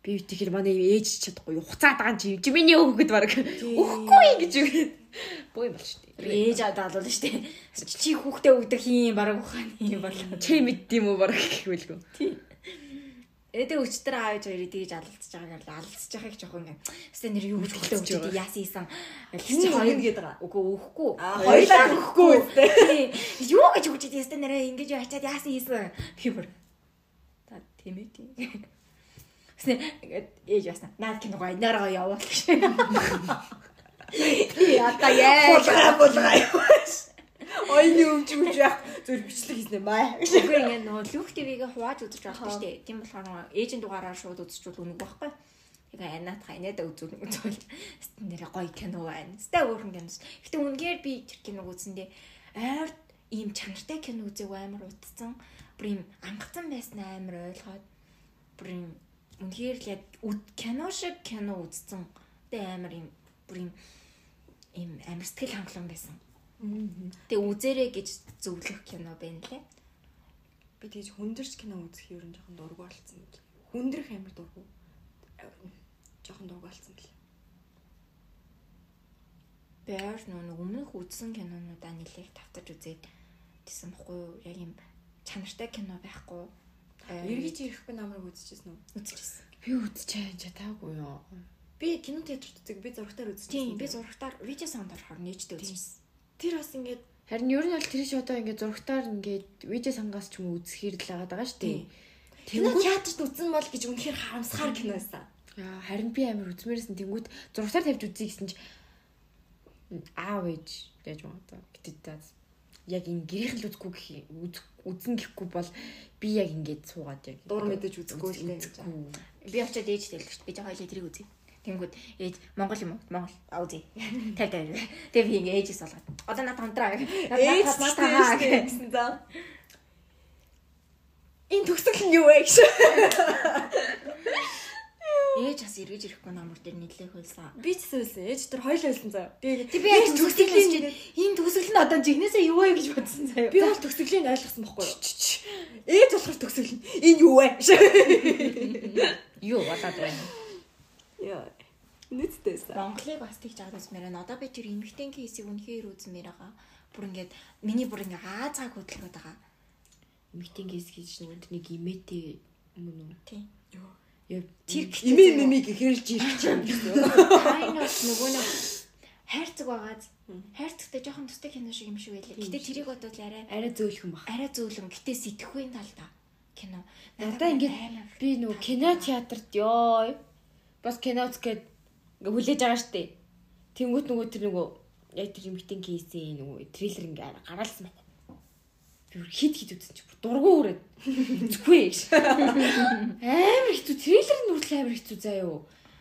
Би тэгэхээр манай ээж чадахгүй. Хуцаад байгаа юм чи. Миний өгөхөд баг. Өгөхгүй гэж үгээд. Боо юм бол шүү дээ. ээж даалуулна штэ. Чи хүүхдээ өгдөг хин бараг ухааны юм болоо. Чи мэддэм үү баг гэхвэлгүй. Тэгээ өчтөр аавж хоёрыг тэгж алалцж байгааг л алалцж байгааг жоохон ингээ. Эсвэл нэр юу гэж хөдөлгөж байгаа. яасан ийсэн. Хин хоёр гээд байгаа. Үгүй өөхгүй. Аа, хоёулаа өгөхгүй үстэй. Юу гэж өгч идэх ёстой нэрээ ингэж ачаад яасан. Би бүр. Та тийм ээ тийм. Тэснэ ингээд ээж яасан. Наад киногоо нэраа явуул гэж. Би одоо яа. Булгаа явааш. Ойны өмч өмч яах зөв бичлэг хийснэ маа. Үгүй ингээд нөгөө Люк ТV-гээ хувааж үзэж байгаа шүү дээ. Тийм болохоор ээжийн дугаараар шууд үзчихвэл үнэг байхгүй. Тэгээ анаатха инээдэ үзүүл үзүүлж нэрээ гоё кино байна. Стай өөрхөн кино. Гэтэ үнгээр би тэр киног үзсэндээ ойр ийм чанартай кино үзег амар утцсан. Бүр ийм ангацсан байсан амар ойлгоод бүр ийм үнээр л яг кино шиг кино үзсэн. Тэ амар ийм бүр ийм ийм амар сэтгэл хангалуун байсан. Тэгээ үзээрэй гэж зөвлөх кино байна лээ. Би тэгж хүндэрч кино үзэх юм жоохон дургу болцсон. Хүндрэх амар дургу. Жоохон дургу болцсон бэл. Бээр нөө өмнөх үзсэн кинонуудаа нэлээд тавтаж үзээд тийсэн бохгүй юу? Яг юм чанартай кино байхгүй. Эргэж ирэхгүй намайг үзчихсэн үү? үзчихсэн. Би үзчихээ чадаагүй юу. Би кино театрт үзэг би зургатаар үзчихсэн. Тийм би зурагтаар видео саунд орохоор нээжтэй үзчихсэн. Тэр бас ингээд Харин ер нь бол тэр шиг одоо ингээд зургатаар ингээд видео сангаас ч юм уу үзэхээр л байгаа шүү дээ. кино театрт үзсэн бол гэж үнэхээр харамсахаар кино байсан. Аа, харин би амар үзмээрсэн тэнгүүд зургатаар тавьж үзье гэсэн чинь аав ээж байгаа даа. Гэтэ яг энэ гэрийнх л үзэхгүй гэх үз- үзэн гэхгүй бол би яг ингээд суугаад яг Дур мэдэж үзэхгүй л дээ гэж. Би очиод ээжтэй л гэж би жоо хоёлаа тэрийг үзье. Тэнгүүд ээж Монгол юм уу? Монгол. А үзье. Тав тав. Тэгээ би ингээ ээжээс олгоод. Одоо надад унтраа. Ээж надаа гэсэн за. Энэ төгсгөл нь юу вэ гэж. Ээж бас эргэж ирэхгүй намар дээр нийлэх хөлсөн. Би ч гэсэн ээж тэр хоёлоо хэлсэн заа. Тэгээд Тэг би яг төгсгөл нь чинь энэ төгсгөл нь одоо жигнэсээ юу вэ гэж бодсон заяа. би бол төгсгөлийн ойлгосон бохгүй юу? Ээж болохоор төгсгөл нь энэ юу вэ? Юу болоод байна? Яа. Нүцтэйсэн. Монголыг бас тэгж аваад үзмээр байна. Одоо би тэр эмгтэн кейсийг үнэхээр үзмээр байгаа. Бүр ингээд миний бүр ингээ аазааг хөдөлгöd байгаа. Митинг хийс гэж нэг нэг имэтэй мөн үү? Тийм. Яа Тэр Имээ мэмиг хэрэлж ирэх юм гэсэн. Тайнос нөгөө нэг хайрцаг байгааз хайрцагтай жоохон тустай кино шиг юм шиг байлаа. Гэтэ тэрийг бодвол арай арай зөөлхөн баг. арай зөөлөн гэтэ сэтгэхүйн талдаа кино. Надаа ингээд би нөгөө кино театрт ёо бас кино үзгээд ингээ хүлээж байгаа штэ. Тэнгүүт нөгөө тэр нөгөө яг тэр митинг хийсэн нөгөө трейлер ингээ гараалсан байна. Би бүр хит хит үзсэн чи бүр дургу үрээд үзэхгүй гэж. Амар хитүү трейлер нь хүртэл амар хитүү заа юу.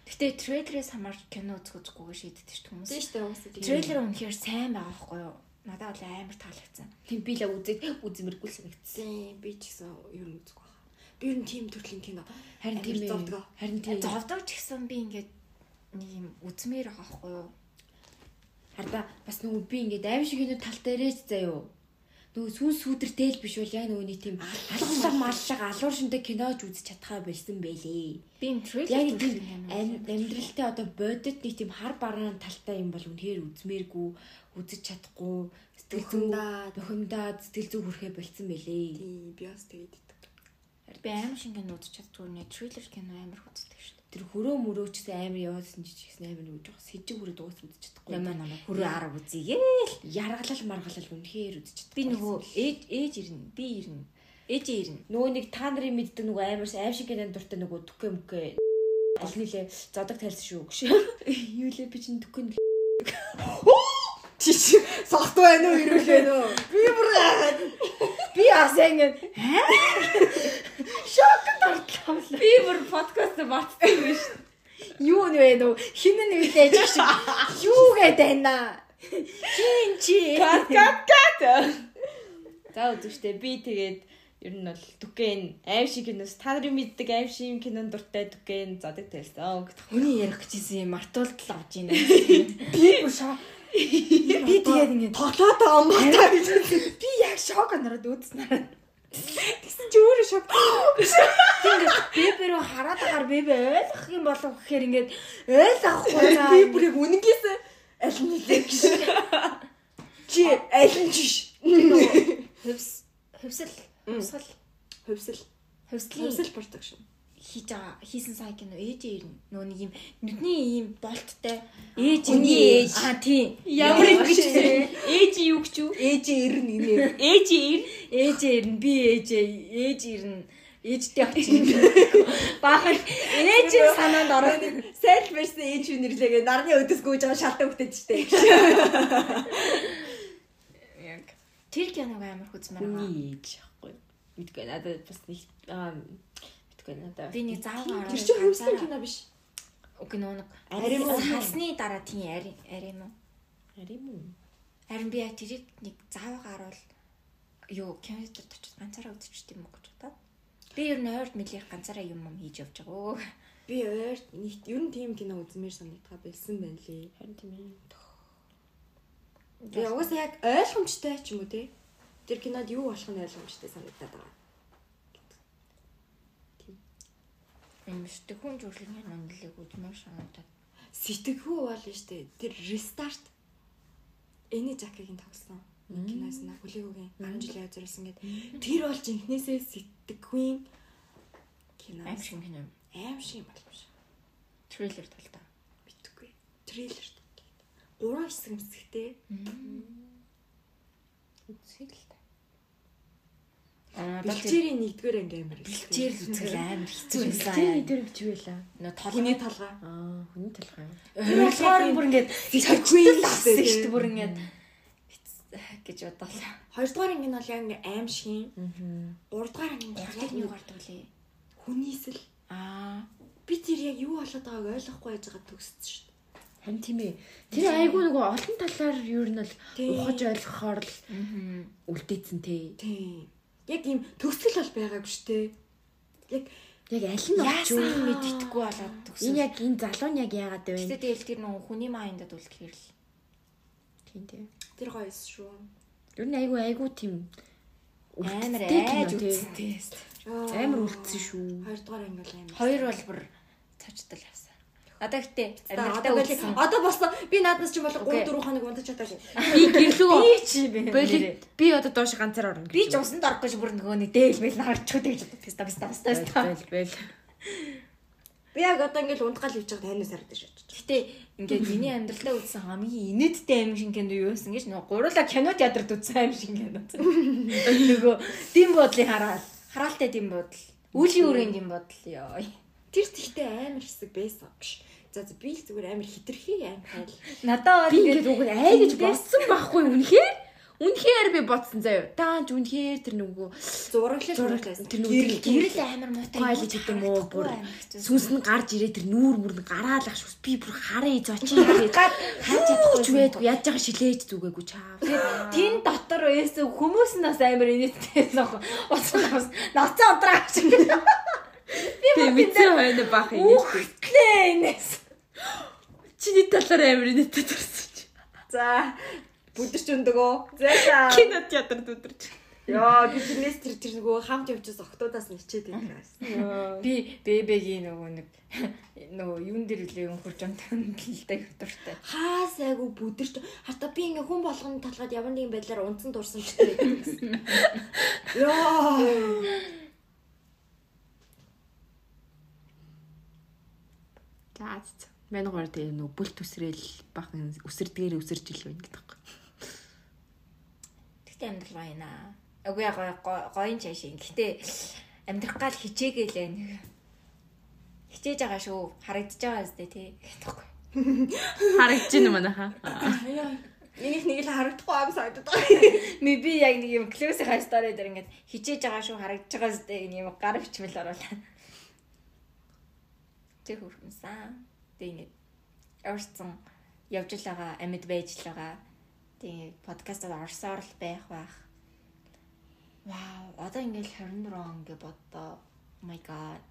Гэтэ трейлерээс хамаарч кино үзэх үзэхгүйгээ шийддэг шүү хүмүүс. Тийм шүү уусаа. Трейлер үнэхээр сайн байгаа байхгүй юу? Надад бол амар таалагдсан. Тэм би л үзээд үзмэргүй л санагдсан. Тийм би ч гэсэн ер нь үзэхгүй байна. Би ер нь тийм төрлийн кино Харин тийм зовдгоо. Харин тийм. Зовдоо ч гэсэн би ингээд нэг юм үзмээр байгаа байхгүй юу? Харда бас нөгөө би ингээд аим шиг кино тал дээрээс заяо. Нөгөө сүүн сүудэртэй л биш бол яг нөгөө нэг тийм аллар маллага алуур шинтэй кинож үзэж чадхаа болсон байлээ. Би энэ Яг тийм амьдралтай одоо бодит нэг тийм хар бараан талтай юм бол үнэхээр үзмээргүй үзэж чадахгүй сэтгэл зүй Бухимдаад. бухимдаад сэтгэл зүй хүрхээ болцсон байлээ. Тийм би бас тэгээд иддэг. Би амар шингэн үзэж чаддгүй нэ трейлер кино амар үздэг шүү дээ. Тэр хөрөө мөрөө ч гэсэн амар яваадсан ч гэсэн амар нэг жоох сэжиг хүрээ дуус үзэж чадахгүй. Ямаа намаа хүрээ арга үзье. Яргалал маргалал үнэхээр үзэж чадахгүй. Би нөгөө ээж ээж ирнэ. Би ирнэ. Ээжээ ирнэ. нөгөө нэг та нарын мэддэг нөгөө амар аим шиг гэнэ дуртай нөгөө түкэ мүкэ аль нилээ зодог тарьсан шүү гэж. Юу лээ би чинь түкэн Чич согт байна уу ирүүл байна уу? Би бүр. Би бас ингэ шокнд ортлоо. Би бүр подкаст батсан биш. Юу нэ вэ? Хин нэг л ээж шиг. Юу гээд байна? Чин чи. кат кат кат. За үзвчтэй би тэгээд ер нь бол түкэн аим шиг киноос та нарын мэддэг аим шиг кинонд дуртай түкэн зодог тарьсан. Хүний ярих гэжсэн юм мартуултал авч ийн. Би бүр шок. Би тэгээд ингэ тоглоод байна гэж. би яг шок нараад үзснээр. Тэгсэн чи өөрөө шок. Тэгээд бебе рүү хараад агаар бебе ойлгох юм болов гэхээр ингээд ойлгохгүй наа. Би бүр яг үнэнгээс аль нь лээ гэж. Чи аль нь чиш. хөвс хөвсөл Хөвсөл. хөвслийн Хөвсөл production. Хийж байгаа хийсэн сайн кино ээжээ ирнэ. Нөө нэг юм нүдний ийм болттой ээж Хүний ээж. Аа тийм. Ямар Ямар гэж гэж ээж юу гэж юу? Ээжээ ирнэ нэр. Ээж ир. ээжээ ирнэ би ээжээ ээж ирнэ. Ээжтэй очив. Баахан ээжийн санаанд ороод Self versus ээж юу нэрлэгээ нарны өдөс гүйж байгаа шалтан өгдөж штэ. яг тэр киног амар хүзмээр. Хүний ээж яахгүй. Мэдгүй надад бас нэг аа мэдгүй надад. Би нэг заавал Тэр чинь хөвсгөн кино биш. Уг нөө нэг Арим уу? хасны дараа тийм арим арим уу? Харин юм. Харин би тэрийг нэг заавал гарвал юу кинотеатрт очиж ганцаараа үзчих юм уу гэж бодоод. Би ер нь ойрд мэлих ганцаараа юм юм хийж явж байгаа. Би өөр нэг ер нь тийм кино үзмээр санагдгаа бэлсэн байна лээ. Харин тийм ээ. Би угаасаа яг ойлгомжтой ч юм уу те. Тэр кинод юу болох нь ойлгомжтой санагдаад байгаа. Юм хүн зүрхлэгийн нөлөөг үзмээр санагдаад. Сэтгэхүй бол нь штэ. Тэр restart Эни Жакигийн тоглосон. Нэг киноос на хүлээгүүгийн 10 жилийн зориулсан гэд. Тэр бол жинхнээсээ сэтгэхүйн кино. Аим шиг кино. Аим шиг юм болов шүү. Трейлер талдаа. Битгүй. Трейлер. Гурван хэсэг мэсгтэй. Үзхийг л та. Бэлчээрийн нэгдүгээр анги амир. бэлчээр л үзэх амар хэцүү байсан. дээр бич байлаа. Нөө Хүний толгой толгой. Аа, хүний талхай. Ойлгоор бүр ингээд Сэтгэхүйн авсан шүү дээ бүр ингээд гэж бодлоо. Хоёрдугаар анги нь бол яг ингээ аим шиг. Аа. Гуравдугаар анги нь яг юу нэг гардаг лээ? хүнийсэл. Аа Би тэр яг юу болоод байгааг ойлгохгүй байж байгаа төгссөн шүү дээ. Харин тийм ээ. Тэр айгүй нөгөө олон талаар юу нь бол ухаж ойлгохоор л үлдээсэн те. Тийм. Яг ийм төгсгөл бол байгаагүй шүү дээ. Яг Яг аль нь олч юу? яасан мэдэхгүй болоод төгсөн. Энэ яг энэ залуу нь яг яагаад вэ? Гэтэ тэгэл тэр нэг хүний майндад үлдэхээр л Тийм тийм. тэр гоёс шүү. Ер нь айгүй айгүй тийм амар айж үзсэн. Амар үлдсэн шүү. Хоёрдугаар анги бол аим. Хоёр бол бүр цочтол явсан. Одоо амьдралдаа бол үзсэн. одоо болсон. Би нааднаас ч юм бол 3 Окей. 4 хоног унтаж чадаагүй. Би гэрлөө. Би чи би. Би одоо доош ганцаар орно. Би ч усанд орох гэж бүр нөгөө нэг дээл мэл харчихгүй гэж боддог. Писта писта писта. Бэл бэл. Би яг одоо ингээл унтгаал явж байгаа танаас харагдаж шаач. Гэтэ ингээд миний амьдралдаа үзсэн хамгийн инээдтэй аим шиг кино юу байсан гэж нөгөө гурлаа кино театрт үзсэн аим шиг кино. Нөгөө дэм бодлыг хараад хараалтай дэм бодол. Үлийн үрийн дэм бодол ёо. Тэр тэгтээ амар хэсэг байсан биш. За за би зүгээр амар хитрхи аим хайл. Надаа бол ингээд уг ай гэж бодсон байхгүй үнэхээр. Үнэхээр би бодсон заяа. Даанч үнэхээр тэр нөгөө Зураглал Зураг- зураглал. тэр нөгөө гэрэл амар муутай. Гэдэг юм уу бүр сүнс нь гарч ирээ тэр нүүр мөр нь гараал ах шүүс би бүр хараа зочи ирээд Гад хаач чадахгүй ч байдгүй яаж байгаа шилээж зүгээгүй чаа. Тэн дотор байсан хүмүүс нь бас амар инээдтэй байсан. Уцсан нас нацаа унтраа авчих. Би мэдсэн байна баах юм. Үхтлээ инээс. Чиний талаар амар нэттэй төрсөн чи. За бүдэрч өндөгөө. За за. Кино театрт өдөрч. Яа би тэрнээс тэр тэр нөгөө хамт явжээс октоудаас нь хичээд байсан. Би бэбэгийн нөгөө нэг нөгөө юун дээр үлээ өнхөрж амтантай дуртай. Хаа сайгу бүдэрч хата би ингээ хүн болгоны талгаад ямар нэгэн байдлаар унтсан дурсан ч гэдэг. Яа. За за. Манай гоор тэгээ нөгөө бүл төсрэл бахан өсөрдгээр өсөрж ил байна гэдэг. Тэгтээ амьдрал байна. Агүй яг гоён чааш. Гэтэ амьдрах гал хичээгээл байна. Хичээж байгаа шүү. Харагдаж байгаа зү тий. Гэдэггүй. Харагдаж байна манайха. Яа. Минийх нэг л харагдахгүй ам санагдаад байгаа. Ми би яг нэг юм классийн стори дээр ингээд хичээж байгаа шүү харагдаж байгаа зү нэг юм гар бичмэл оруулаа. Тэг хөрхөнсөн. Тэг ингээд орцсон явж л байгаа амьд байж л байгаа. Тэг подкастад орсоор л байх байх. Вау, одоо ингээд 24 он гэ боддоо. My god.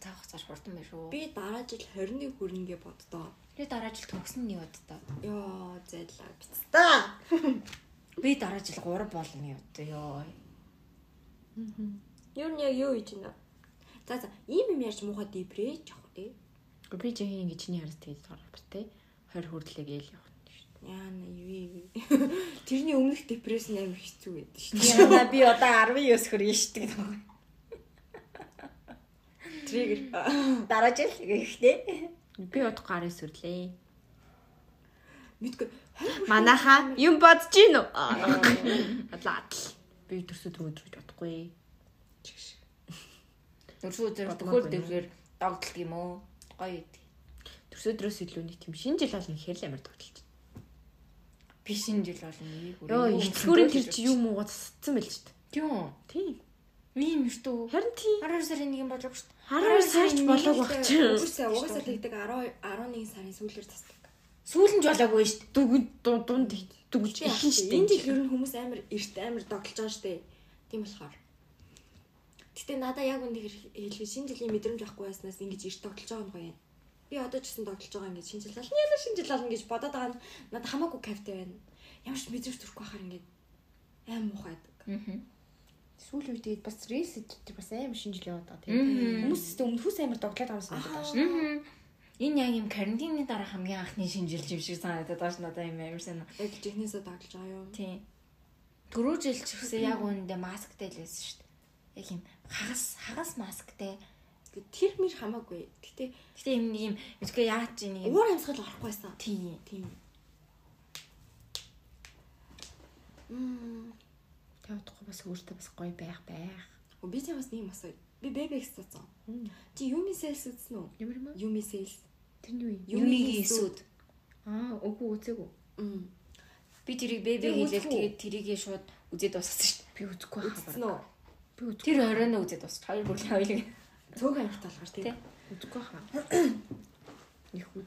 Таах цааш хурдан байна шүү. Би дараа жил 20-ны хүрнгээ боддоо. Би дараа жил төгсөн нь боддоо. Яа, зайлаа бицтаа. Би дараа жил 3 болно явдаа ёо. Юу нь яг юу хийж байна? За за, ийм юм ярьж муухай дипрэж явах тий. Би жин ингэ чиний хараас тэгээд гарах те. 20 хүрдлээ гээл явах. Яа на юу юу. Тэрний өмнөх депресс амар хэцүү байдаг шүү. Яна би одоо 19 хүрэн штеп. Триггер. Дараа жил гэхдээ Би удахгүй арын сүрлээ. Мэдгүй. Манайха юм бодож гин үү? Адлаатл. Би төрсөд гэж бодохгүй. Төрсөн төхөөр байна. дэвлэр догдолт юм уу? Гоё идэг. Төрсөдрөөс илүү нэг тийм шинэ жил болно хэрэл амар тогтолч. Би шинэ жил болно нэг Йоо, ихтгэврийн тэр чи юм уу цацсан байл ч та. Тийм. Тийм. Ийм шүү дээ. Харин тийм. 12 сарын нэг юм болов шүү дээ. 12 сарч болоог баг чи. Угаасаа угаасаа тэгдэг 10 11 сарын сүүлээр тасдаг. Сүүлэн ч болоогүй шүү дээ. Дүгэн дунд дүгж Чи ихэн штэ. энэ жил ер нь хүмүүс амар эрт амар догтлож байгаа штэ. Тийм болохоор. Гэтэ надаа яг үнийг хэлэх шинэ жилийн мэдрэмж авахгүй байснаас ингэж эрт догтлож байгаа юм гоё юм. Би одоо ч гэсэн догтлож байгаа ингэж шинэ жил болно. Яна шинэ жил болно гэж бодоод байгаа нь надад хамаагүй кайфтай байна. Ямар ч мэдрэмж төрөхгүй байхаар ингэж аим муухайдаг. Аа. Сүүлийн үед бас рейс дээр бас амар шинэ жил яваад байгаа тийм. Хүмүүс тест өмнөхөөс амар тоглоод байгаа юм санагдаад байгаа шүү. Аа. Энэ яг юм карантины дараа хамгийн анхны шинжилж юм шиг санагдаад байна надад юм амар сайн. Яг жихнээсээ догтлож байгаа юу? Тийм. Түрүү жил ч гэсэн яг үүндээ масктай л байсан шүү дээ. Яг юм хагас хагас масктай. Гэ- Тэр мэр хамаагүй. Гэтэ Гэтэ юм нэг юм мэдгүй яач чи нэг уур амьсгал орохгүй байсан. Тийм. Тийм. Мм. Тэгээд удахгүй бас өөртөө бас гоё байх байх. Оо, Би ч бас нэг юм асууя. Би бэбэкс цацсан. Чи Юми Sales үзсэн үү? Ямар юм? Юми Sales. Тэр нь юу юм? Юмигийн эсүүд. Аа, үгүй үзээгүй. Би тэрийг бэбэ Тэр хийлээ үзэхгүй. тэгээд тэрийгээ шууд үзээд дууссан шүү дээ. Би үзэхгүй Үзсэн үү? Тэр оройноо үзээд дуусч. Хоёр бүр хоёулыг. Цөөх амт талгаар Тий. тийм. Үзэхгүй хаа. Их үү.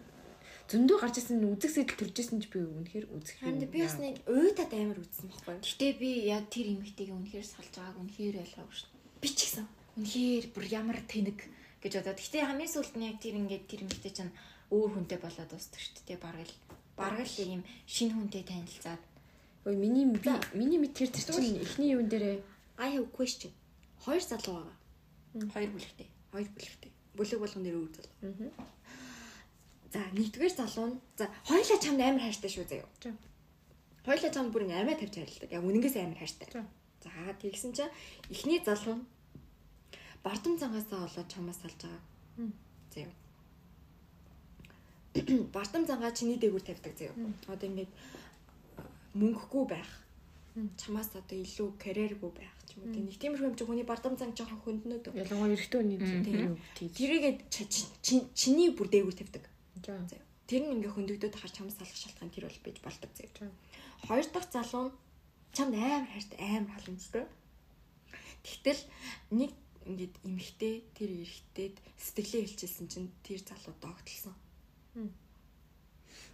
Зөндөө гарч ирсэн үзэх сэтэл төржсэн ч би үнэхээр үзэх Харин би бас нэг уйтад амар үзсэн байхгүй? Гэтэ би яг тэр эмэгтэйгээ үнэхээр салж байгааг үнэхээр ойлгоогүй дээ. Би ч гэсэн. Үнэхээр бүр ямар тэнэг гэж бодоод. Гэтэ хамгийн сүүлд нь яг тэр ингээд тэр эмэгтэй чинь өөр хүнтэй болоод дуусдаг шүү дээ. Бараг л бараг л ийм шинэ хүнтэй танилцаад. Ой, миний би миний мэд тэр тэр чинь эхний юун дээрээ I have question. Хоёр залуу байгаа. Хоёр бүлэгтэй. Хоёр бүлэгтэй. Бүлэг болгон дээр өөр залуу. Аа. За, нэгдүгээр залуу нь за хоёулаа чамд амар хайртай шүү заяа. За. Хоёулаа чамд бүр амар тавьж хайрладаг. Яг үнэнгээс амар хайртай. За. Тэгсэн чинь эхний залуу нь бардам цангаасаа болоод чамаас салж байгаа. Заяа. Бардам цангаа чиний дээгүүр тавьдаг заяа. Одоо ингээд мөнгөгүй байх. Чамаас одоо илүү карьергүй байх ч юм уу. Тэг нэг тиймэрхүү юм чи хүний бардам цанг жоохон хөндлөнөд. ялангуяа эрэгтэй хүний Тийм. тийм тийм. Тэрийгээ чи- чи- чи- чиний бүр дээгүүр тавьдаг. Тэр нь ингээ хөндөгдөд хар чамд салах шалтгаан тэр бол бийж болдог. За. Хоёр дахь залуу нь чамд амар хайртай амар халамжтай. Тэгтэл нэг ингээд эмхтэй тэр эрэгтэйд сэтгэлээ хэлчихсэн чинь тэр залуу догтлсон.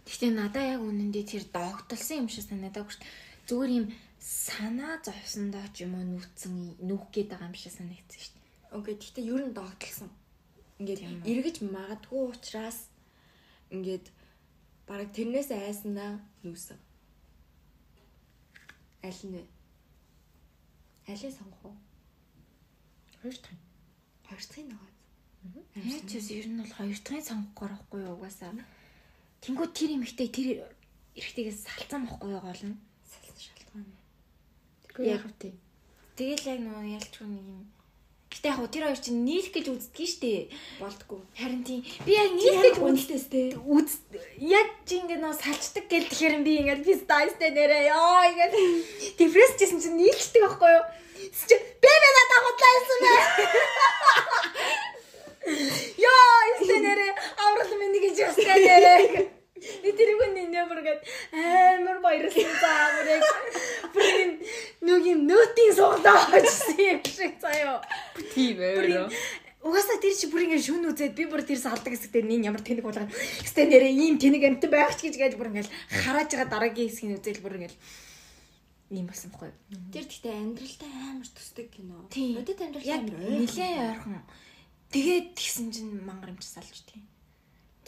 Гэтэ надаа яг үнэндээ тэр догтлсон юм шиг санагдаагүй шүү дээ. Зүгээр юм санаа зовсондоо ч юм уу нүцэн нүх гээд байгаа юм шиг санагдсан шүү дээ. Окей, тэгтээ ер нь догтлсон. Ингээд эргэж магадгүй учраас ингээд бараг тэрнээс айснаа нүүсэн. Аль нь вэ? Алийг сонгох уу? Хоёр дахь. Хоёр дахь нь байгаа. Яг ч бас ер нь бол хоёр дахын сонгохгүй байхгүй юу угаасаа. Тэнгүү тэр эмэгтэй тэр эрэгтэйгээс салцсан байхгүй юу гол нь. Яг- тий. Тэгэл яг нөгөө ялчгүй нэг юм. Гэтэ яг тэр хоёр чинь нийлэх гэж үздэг штэ. Болдгоо. Харин тийм би яг нийлэх гэж үнэлтэйс те. үз яг чи ингээд нөө салчдаг гэл тэгэхээр би ингээд би стайстэй нэрээ ёо ингээд дефресс гэсэн чинь нийлчдэг байхгүй юу чи бэ бэ надад худлаа юмсан бэ ёо ихтэй нэрээ аврал минь гэж ястай нэрээ Би тэрийг нэ бүргээд амар баярлсан заа бүрээ бүрийн нүг юм нөтийн суглаа гэсэн юм шиг заяо Тийм Бүрийн угаасаа тэр чи бүр ингэ шүн үзээд би бүр тэр салдаг хэсэгтээ нин ямар тэнэг болгоо. Хэсэгтээ нэрээ ийм тэнэг амт байх ч гэж гээд бүр ингээл харааж байгаа дараагийн хэсгийг үзэл бүр ингээл ийм болсон байхгүй? Тэр гэхдээ амьдралтай амар төсдөг кино. Өдөд амьдралтай Яг амар нилээ ойрхон. Тэгээд тэгсэн чинь мангар юмч салж тийм.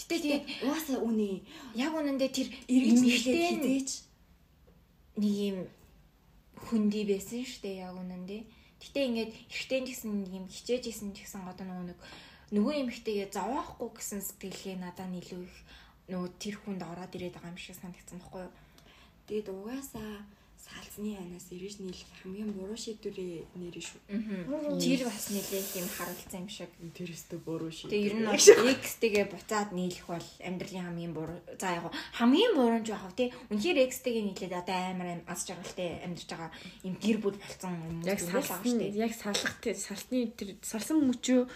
Гэтэ тэгээд Угаасаа үнэ. яг үнэндээ тэр Эргэж нь хизээч. нэг юм хүндий байсан шүү дээ яг үнэндээ. Гэтэ ингээд ихтэй гэсэн юм хичээж исэн гэсэн одоо нөгөө нэг нөгөө эмэгтэйгээ зовоохгүй гэсэн сэтгэлгээ надад илүү их нөгөө тэр хүнд ороод ирээд байгаа юм шиг санагдсан байхгүй юу? Тэгэд угаасаа салцны анаас ирж нийлэх хамгийн буруу шийдвэрээ нэрэн шүү. Тэр бас нэлээд юм харуулсан юм шиг. Тэрстэй буруу шийдвэр. Тэгээ ер нь X-тэйгээ буцаад нийлэх бол амьдралын хамгийн буруу. За яг хамгийн буруу нь жоох тий. Үнэхээр X-тэйгээ нийлээд одоо амар аз жаргалтай амьдарч байгаа юм гэр бүл болсон юм Яг салсан яг салах тий салсны тэр салсан мөчөө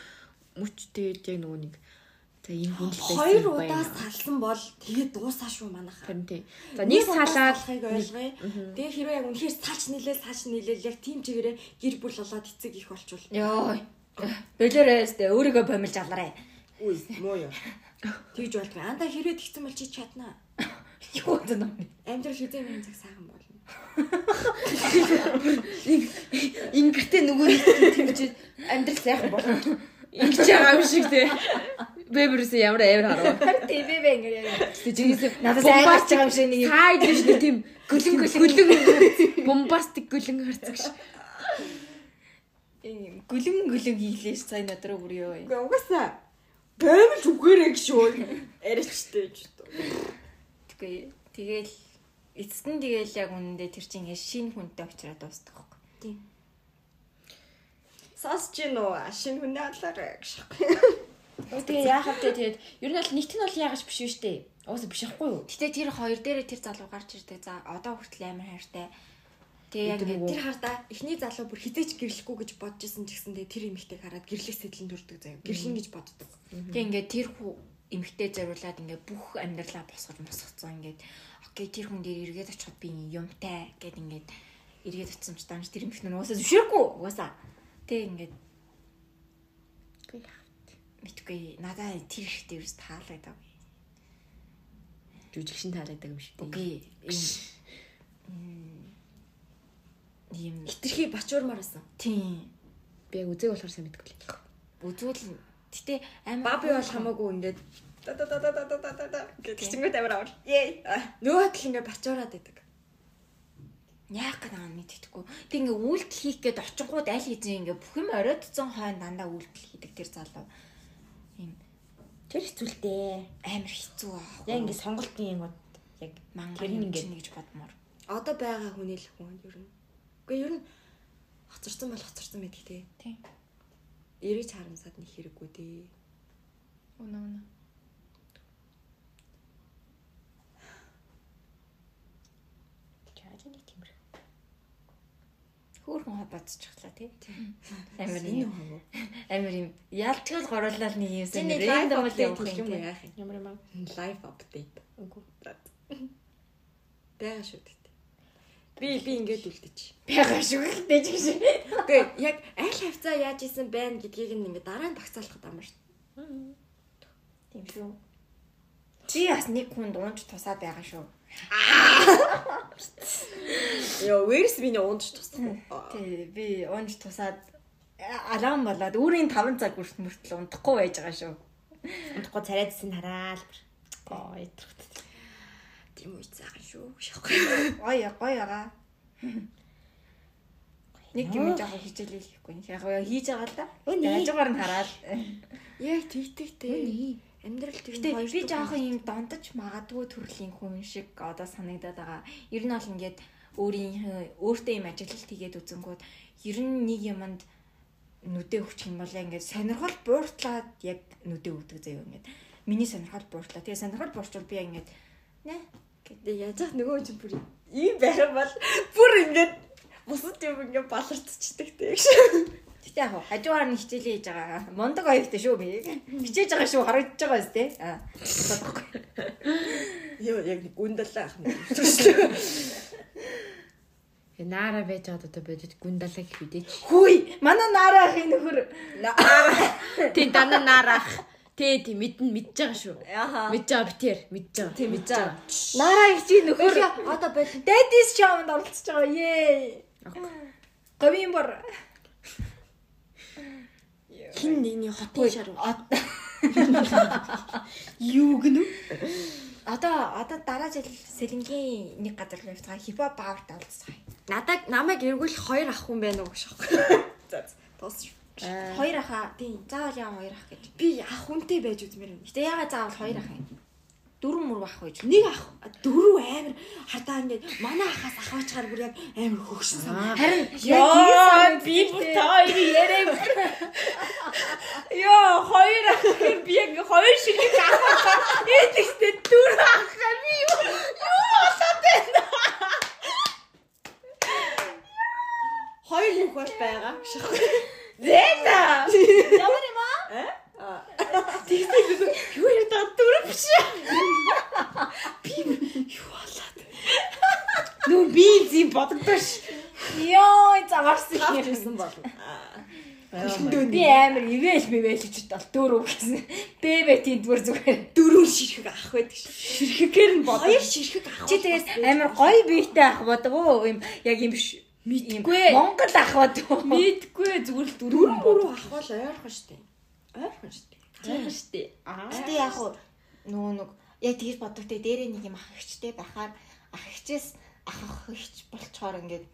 мөч тэгээд яг нөгөө нэг за энэ хүн л байсан Хоёр удаа салсан бол тэгээд дуусаа шүү манайхаа. Харин тий. За нэг салаад ойлгоё. Тэгээ хэрвээ яг үнэхээр салч нийлээл салч нийлээл яг тийм чигээрээ гэр бүл болоод эцэг их болчвол Йоо. Болооройстэй өөрийгөө бомилж алараа. үгүй муу юу. Тэгж болдгоо. Анда хэрвээ тэгсэн бол чи чаднаа. Юу гэдэг юм. Амьдрал хэзээ минь цаг сайхан болно. ингэртэй нөгөө нэг тэгж амьдрал сайхан болно. Ингэж байгаа юм шиг тий. Бэбэрс ямар амар харав. Харин тийм ээ ингэ яа. Жигээс Надад сайн гарч байгаа юм шиг нэг. Таа идэж нэг тийм гөлөн гөлөн бомбастик гөлөн харцаг ш. ийм гүлэн гүлэн хийлээс сая надраа бүр ёо. Үгүй угаасаа баймж үгээрэй шүү. Аричтэй ч үү. Тэгвэл тэгэл эцэст нь тэгэл яг үнэндээ тэр чинь ингээ шинэ хүнтэй очраад дуустах байхгүй. Тийм. Сас чи нөө шинэ хүнээ алаарай гэж. Тэгээ яахав те тэгээд ер нь бол нийт нь бол яагаш биш шүү дээ. Уусаа биш ахгүй юу? Гэтэ тэр хоёр дээрээ тэр залуу гарч ирдэг. За одоо хүртэл амар хайртай. Тэгээ яг Тэр хардаа эхний залуу бүр хизээч гэрлэхгүй гэж бодож исэн ч гэсэндээ тэр эмэгтэйг хараад гэрлэх сэтлэн төрдөг заяа. Гэрлэн гэж боддог. тэг ингээ тэр хүү эмхтэй зориулаад ингээ бүх амьдралаа босгож мосгоцсон ингээд окей тэр хүн дээр эргээд очиход би юмтай гэд ингээд эргээд очсон ч таамж тэр эмхт нь уусаа зөвшөөрөхгүй угаасаа тэг ингээд мэдгүй надаа тэр ихтэй юус таалагдав. Жүжигшин таалагдаг юм шиг. Үгүй ийм ийм Хитрхи бачуурмаар байсан. тийм Би яг үзег болохоор сайн мэдгүй лээ. үзүүл гэтээ амар Баби бол хамаагүй ингээд да да да да да да да да гэж чингүүд амар авар. Ее. Нөгөө тал ингээд бачуураад байдаг. яах гэдэг нь мэддэхгүй. Тэг ингээ үйлдэл хийх гээд очингууд аль хэзээ ингээ бүх юм оройтцсон хойно дандаа үйлдэл хийдэг тэр залуу. Ийм Тэр хэцүүлтэй. амар хэцүү аа. Яг ингэ сонголтын юм уу яг мангар Тэр нь ингээд- гэж бодмоор. Одоо байгаа хүний л хүн ер нь. Үгүй ер нь хоцорсон бол хоцорсон байдаг те. Тийм. Эрэж харамсаад нэг хэрэггүй дээ. Үнэ үнэ. Хөөхөн хоо бодчихлаа тий. Амар Энэ хөө. Амар юм. Ялчгал горуулаад нэг юм Тэний рэндом л явах юм яах юм. Ямар юм аа? Live update. Үгүй. Бага шүү дээ. Би би ингээд үлдэж. Бага шүү ч гэж. Үгүй яг аль хавцаа яаж исэн байна гэдгийг нь ингээд дараа нь багцаалахад амар шүү. Тийм шүү. Би бас нэг хүнд унж тусаад байгаа шүү. Йоо, where's миний ундч туссан. Тий, би унж тусаад алаан болоод өөрийн 5 цаг хүртэл мөртлөө унтахгүй байж байгаа шүү. Унтахгүй царайдсан хараал. Гоо ядрахт. Тийм үе цаахан шүү. Гоё гоё байгаа. Нэг тийм жоохон хичээлээ хийхгүй. Яг хийж байгаа л да. Үнэ. Хажуугаар нь хараад. Яг тэгтэгтэй. Амьдрал тэр Гэтэ би жоохон юм дондож магадгүй төрлийн хүн шиг одоо санагдаад байгаа. Ер нь бол ингээд өөрийн өөртөө юм ажиглалт хийгээд үзэнгүүд ер нь нэг юмд нүдэ өвчих юм бол ингээд сонирхол бууртлаад яг нүдэ өвдөг заяа ингээд. Миний сонирхол бууртлаа. Тэгээ сонирхол буурчвал би ингээд нэ яаж нэг нөгөө чинь бүр ийм байх юм бол бүр ингээд бусад юм ингээд баларцчихдаг тэгш. Гэтэ яг хажуугаар нь хичээлээ хийж байгаа. Мондог оёгтой шүү би. Хичээж байгаа шүү харагдаж байгаа зү тэ. Аа. Бодохгүй. Йоо яг гүндэлээ ах юм. Э, Наара байж байгаа одоо бодит гүндалаа гэх үдээч. Хүй, манай наараа ахын нөхөр. Тий дана наарах. Тий тий мэдэн мэдж байгаа шүү. Мэдж байгаа битэр мэдж байгаа. Тий мэдж байгаа. Наараа ихчийн нөхөр. Одоо бол Daddy's Chow-нд оролцож байгаа. Yay. Говийн бор. Хин нэгний хотын шар. Юу гэнэ? Одоо одоо дараа жил сэлэнгийн нэг газар явцгаа хипхоп бааварт олцгаа. Надад намайг эргүүлэх хоёр ах хүн байна уу гэж аахгүй. За тоос. Хоёр ахаа. Тийм. Заавал яа хоёр ах гэж. Би ах хүнтэй байж үзмээр байна. Гэтэ ягаа заавал хоёр ах юм. Дөрөв мөр бах байж. Нэг ах дөрөв амир хардаа ингээд манай ахаас ахвачаар бүр яг амир хөгшин санаа. Харин Яа би таар яриа. Яа хоёр ах би яг хоёр шиг авах. Эдэгтэй дүр ах би юу болоод байна. Хоёр бол байгаа. Зэна. ямар юм аа? Юу ярьдаг дүр биш. Би юу болоод. Нүн би зин бодогдоош. Йоо, заварсан. Тавчсан бол. Би амар ивэл мивэл гэж бол дөрөв гэсэн. Бэбэ тийдвэр зүгээр. Дөрөв ширхэг ах байдаг шүү. Ширхэгээр нь бод. Хоёр ширхэг ах. Чи тэгээс амар гоё биетэй ах бодгоо юм яг юм биш. Мэдгүй. Монгол ах бодгоо. Мэдгүй зүгээр л дүр дөрөв мөрөв ах бол ойрхон штэ. Ойрхон штэ. Тийм шүү дээ. Аа. Гэтэ яг уу нөө нэг яг тэгж бодогтэй дээрээ нэг юм ах ихчтэй байхаар ах ихчээс ах ах ихч болчоор ингээд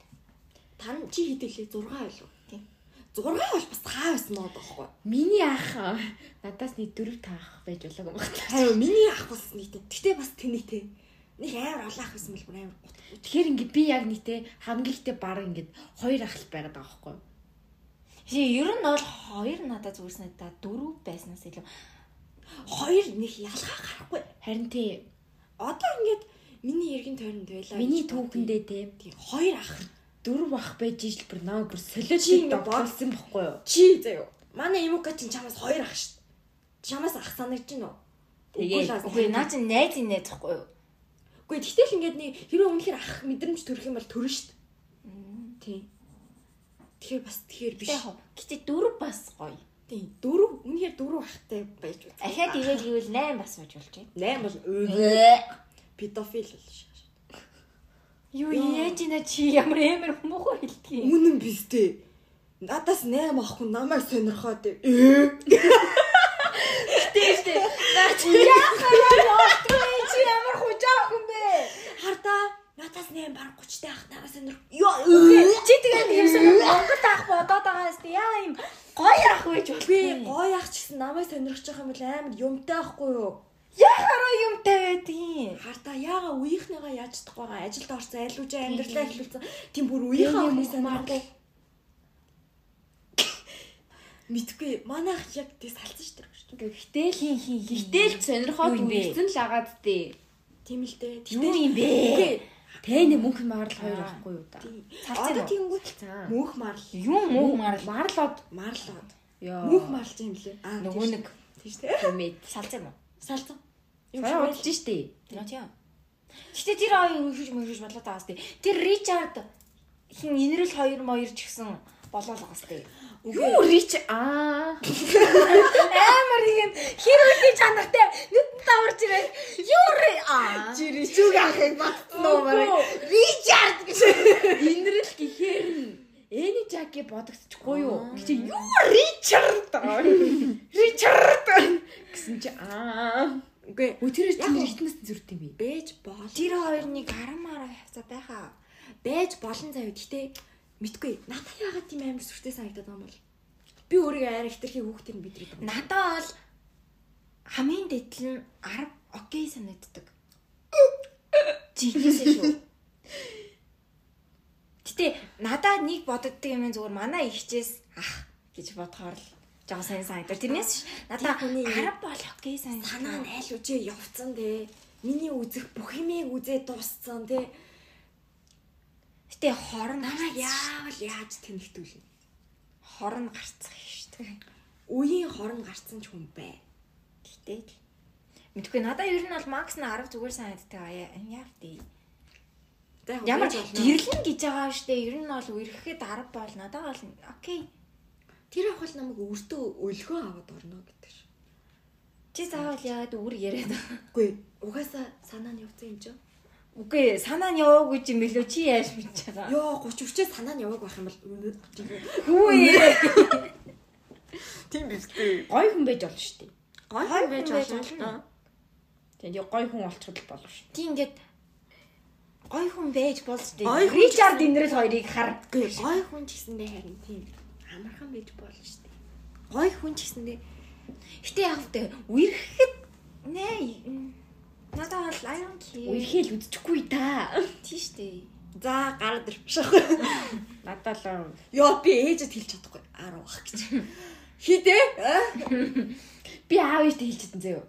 Тан чи хэдэлээ 6 байлуу. Тийм. 6 бол бас хаа байсан мод байхгүй. Миний ах надаас нэг дөрөв таах байж болоог юм байна. Харин миний ах бас нийтээ. Гэтэ бас тэнийг те. Нэг амар олон ах байсан бол амар гот. Тэгэхээр ингээд би яг нийтээ хамгийн ихтэй баг ингээд хоёр ах л байгаад байгаа байхгүй Чи ер нь бол хоёр надад зүгэрсэн надад дөрөв байснаас илүү Хоёр нэг ялгаа гарахгүй. Харин тий Одоо ингээд миний эргэн тойронд байлаа. миний түүхэндээ тий хоёр ах. дөрөв ах байж ижил бүр наа бүр ингээд болсон байхгүй юу? Чи заяа. Манай эмука чинь чамаас хоёр ах шүү. Чамаас ах санагдаж байна уу? Тэгээд, Үгүй наа чи найзын найз гэхгүй юу? Үгүй тэгтэл ингээд нэг хэрэв өмнөхөр ах мэдрэмж төрөх юм бол төрнө шүү. дээ. Тэгэхээр бас тэгэхээр биш. Яг гэтээ дөрөв бас гоё. Тийм. Дөрөв үнэхээр дөрөв ахтай байж үү. Ахаад ивэл ивэл 8 бас байж болж байна. 8 бол педофил бол шүү. Юу яаж ина чи ямар амар муухай хэлдэг юм. Үнэн биз дээ. Надаас 8 ахгүй намайг сонирхоод. Тийш дээ. Наа чи яахаа чи ямар хужаах юм бэ? Хардаа надаас 8 баг 30 тай ах надаас сонирх. Йоо. Чи тэгээд юмсан Монгол ах бодоод байгаа юм яа юм гоё ах байж Би болгүй. гоё ах ч гэсэн намайг сонирхож байгаа юм бол амар юмтай ахгүй юу? Яхаараа юмтай байдгийн. Хардаа яага үеийнхнийгаа яаж чадахгүй байгаа ажилд орсон айлуужаа амьдралаа эхлүүлсэн. Тийм бүр үеийнхээ охиныг сонирхдаг. Мэдгүй манай ах яг тийс салсан шүү дээ. Гэтэл Хин хин гэтэл сонирхоод үргэлжлэн л агаад дээ. Тийм л дээ. Юу юм бэ? Үгүй. Тэний мөнх марл хоёр ахгүй юу. Салсан Одоо тиймгүй мөнх марл. Юм уу марл Марлоод Марлоод. ёо. Мөнх марлж юм лээ. Аа нөгөө нэг тийм шүү дээ. Тэмээд. салсан юм уу? Салсан. Юм шиг удаж штэ. Яа тийм. Гэтэ тэр хоёр үхэж мөхөж болоод байгаа сте. Тэр Ричард хин инрэл хоёр моёр ч гэсэн байгаа сте. Юу рич аа. Амар юм хэр үгүй чанартай нүдэн даварч ирээ. Юу ри аа. Чи ричүүг ахыг батсан уу мараа. Ричард гэж. Инрэл гэхээр нь Эни Жаки бодогдчихгүй юу? Гэвч юу Ричард. Ричард гэсэн чи аа. Үгүй. Өтөрөө уу. хитнээс зүрт юм бэ? Бэж бол. Тэр хоёр нэг харамаараа хавцаа байхаа. Бэж болон заяа гэтээ мэдгүй. Надад яагаад тийм амар сүртэй санагдаад байгаа юм бол. Би өөрийгөө арай хитрхи хүүхдэр нь бидрээд байгаа. Надаа бол хамгийн дэдл нь 10 окей санагддаг. Жигнэсээ шүү. Гэтэ надад нэг бодогддаг юм зүгээр манай ихчээс ах гэж бодохоор л жоо сайн санагдав. Тэрнээс хүний 10 бол окей Санаа санагдав. нь айл үжээ явцсан те. Миний үзэх бүх юмыг үзээ дууссан те. Гэтэ хорон Намайг яавал яаж тэнхтүүлнэ? хорон гарцах шүү дээ. Үеийн хорон гарцсан ч хүн бай. Гэтэ л. Мэдгүй надаа ер нь бол макс нь 10 зүгээр санагддаг. Яа тий. За, яг Ямар гэрлэн гэж байгаа штэ ер нь бол үерхэд 10 бол надад бол окей. Тэр ах бол намайг өртөө өлгөө аваад орно гэдэг ш. Чи заавал яагаад үр яриад. Үгүй угаасаа санаа нь явцсан юм чи. Үгүй санаа нь яваагүй юм билүү чи яаж мэдж байгаа. Йоо 30 өвчөө санаа нь яваг байх юм бол Үгүй тийм биз дээ. Гой хүн байж болно штэ. Гой Гой хүн байж болно. болно. Тэгээд гой хүн олчихвол болно штэ. Ти ингээд гой хүн байж болж дээ. Ричард инрэл хоёрыг хар. Гой хүн ч гэсэндээ харин тийм амархан байж болно шүү дээ. Гой хүн ч гэсэндээ Гэтэ яг тэ үерхэд нэ надад Lion King. Үерхэл үдчихгүй та. тийш дээ. За гараад ирвших. Надад л Йоо би ээжэд хэлж чадахгүй. 10 бах гэж. Хидээ? би аав ээжтэй хэлж чадсан заяа.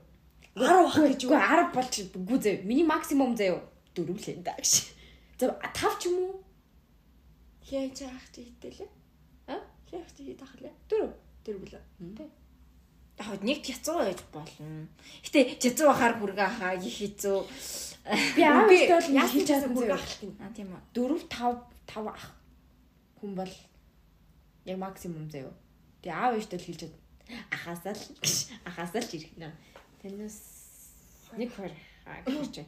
10 бах гэж Үгүй 10 болж үгүй заяа. Миний максимум заяа. Дөрөв л энэ даа гэж. За 5 ч юм уу? Хяаж яах чи хитээлээ? А? Хяаж чи хитэх лээ? Дөрөв. Тэр бүлээ. Яг нэг яцуу байж болно. Гэтэ жацуу бахаар бүргээ хаа их хэцүү. Би аав Үгүй, ээжтэй бол яасан хэлж чадсан бүр заяа. ахлах юм. Аа тийм үү. 4 5 5 ах хүн бол яг максимум заяа. Тэгээ аав ээжтэй л хэлж чад. Ахаасаа л ахаасаа л ирэх нэ. Тэрнээс нэг хор аа гэж.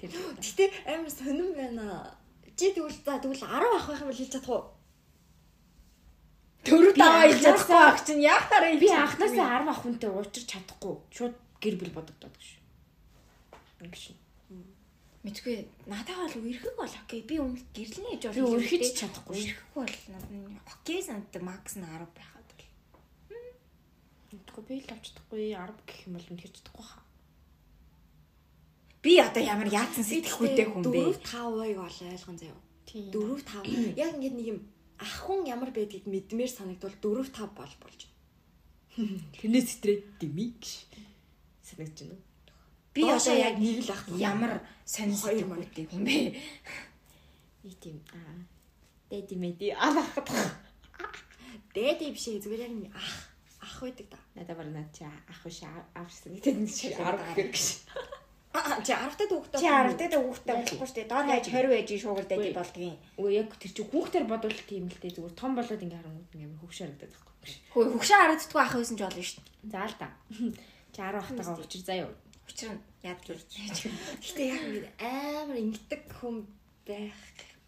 Тэр Гэтэ амар сонирн байна. Чи тэгвэл за тэгвэл 10 ах байх юм бол хэлж чадах уу? Төрөв даваа хийж чадахгүй ах чинь яахаараа би анхнаасаа 10 ах хүнтэй уучрч чадахгүй. Шууд гэр бүл бодогдоод гэж. Ингэж. Мэдгүй надад бол үерхэг бол окей. Би өмнө гэрлэн ээж Би өрхөж чадахгүй. Үерхэг бол надад окей санагддаг макс нь 10 байхад бол. Мэдгүй би л авч чадахгүй 10 гэх юм бол үнэхээр чадахгүй хаа. Би одоо ямар яатсан сэтгэхүйтэй хүн бэ? 4 5-ыг ол ойлгон заяа. Тийм. 4 5. Яг ингээд нэг юм ах хүн ямар байдгийг мэдмээр санагдвал 4 5 болж болж. Тэрнээс сэтрээд дими гэж санагдаж байна. Би одоо яг нэг л ах. ямар сонир Хоёр мань. сэтгэхүйтэй хүн бэ? Би тийм аа дэди мэди алахад дээдэ биш ээ зүгээр яг ах ах байдаг да. надад бар над чи ах биш авсан гэдэг нэг шиг 10 гэх гэж. Чи 10 тад хүүхдээ. Чи 10 дээд хүүхдээ болохгүй шүү дээ. Доор яаж 20 байж шуугал дэди болдгийн. Үгүй яг тэр чи хүүхдэр бодвол тийм л дээ зүгээр том болоод ингээ харангууд ингээ хөвш харагдаад байхгүй. Хөөе хөгшөө харагддгүй ах байсан ч болно шүү дээ. За л да. Чи 10 ахтайгаа учир заяа. Учир нь яад гэж. Гэтэ яг ингээд амар ингэдэг хүн байх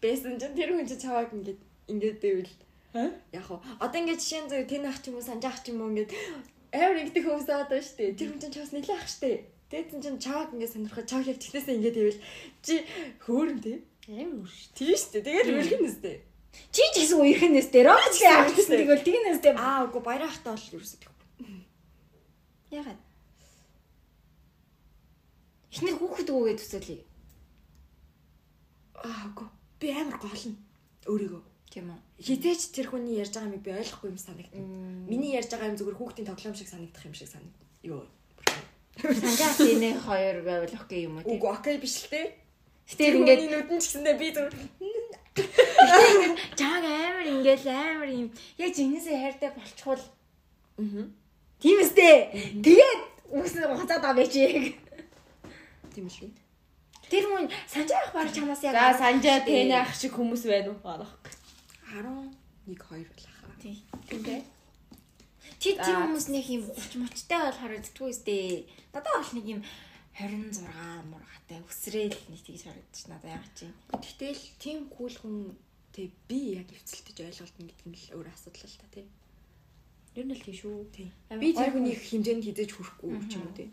байсан ч тэр хүн чи чавааг ингээд ингээд дэвэл яг хоо одоо ингээд жишээ нь зөв тэн ах ч юм уу санжаах ч юм уу ингээд амар ингэдэг хүмүүс байгаа даа штэ тэр хүн чинь чавс нэлээ ах штэ тэгээд чинь чавааг ингээд сонирхож чавааг яг тэгнээсээ ингээд дэвэл чи хөөрөн тий Амар үрш. тийм штэ тэгээд үлгэн нэстэй Чи ч гэсэн үерхнээс дээр оо чи авчихсан тэгвэл тэгнээс дээр аа үгүй баяраа хахтаа бол ерөөсөө тэхгүй ягаад? Эхнэр хүүхэд үгээд төсөөлье. аа үгүй би амар гоолно өөрийгөө Тийм үү. хизээч тэр хүний ярьж байгаа юм би ойлгохгүй юм санагд Миний ярьж байгаа юм зүгээр хүүхдийн тоглоом шиг санагдах юм шиг санагд. Йоо. Санжаас энэ хоёр байвал окей юм уу. Үгүй окей биш л те. Гэтэ ингээд ингээд нүдэн ч гэсэндээ би зүгээр чааг амар ингээд амар юм. Яг жинээсээ хайртай болчихвол Аа. тийм үстэй. Тэгээд үснэ хуцаад байгаа байж яг. Тийм л. Тэр хүн санжаах баг чамаас яг За санжаа тэнэ ах шиг хүмүүс байна уу? Арах. 11 2 байхаа. Тийм. Тэнэ. Чи тэр хүмүүс нэг юм уч мочтой бол харагддгүй үстэй. Надад бол нэг юм 26 мургатай өсрөөл нэг тийж харагдчих надад яг чи. Гэтэл тийм кул хүн тэг би яг эвцэлтэж ойлголтно гэдэг нь л өөр асуудал л та тий. Ер нь л тийм шүү. Тийм. Би тэр хүнийг хэмжээнд хизээж хүрэхгүй ч юм уу тий.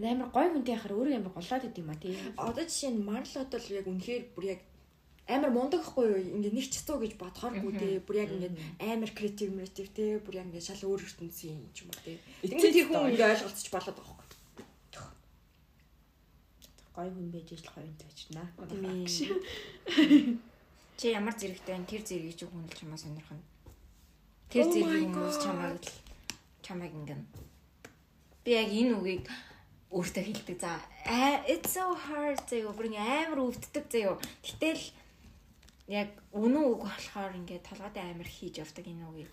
Амар гой хүнтэй яхаар өөрөө амар голоод идэм ба тий. Одоо жишээ нь Марлот бол яг үнэхээр бүр яг амар мундаг хгүй юу ингээ нэг ч цуу гэж бодохооргүй тий бүр яг ингээ амар креатив креатив тий бүр яг ингээ шал өөр ертөнцийн юм ч юм уу тий ингээ тэр хүн ингээ ойлголцож болоод байгаа хгүй Гой хүн байж ижил тийм ээ Чи ямар зэрэгтэй вэ? Тэр зэргийг чи хүн л чамаа сонирхно. Тэр Oh зэргийг хүмүүс God. чамааг л чамааг ингэн. Би яг энэ үгийг өөртөө хэлдэг. За it's so hard заяа бүр амар өвддөг заяа. Гэтэл яг үнэн үг болохоор ингээ толгойд амар хийж явдаг энэ үгийг.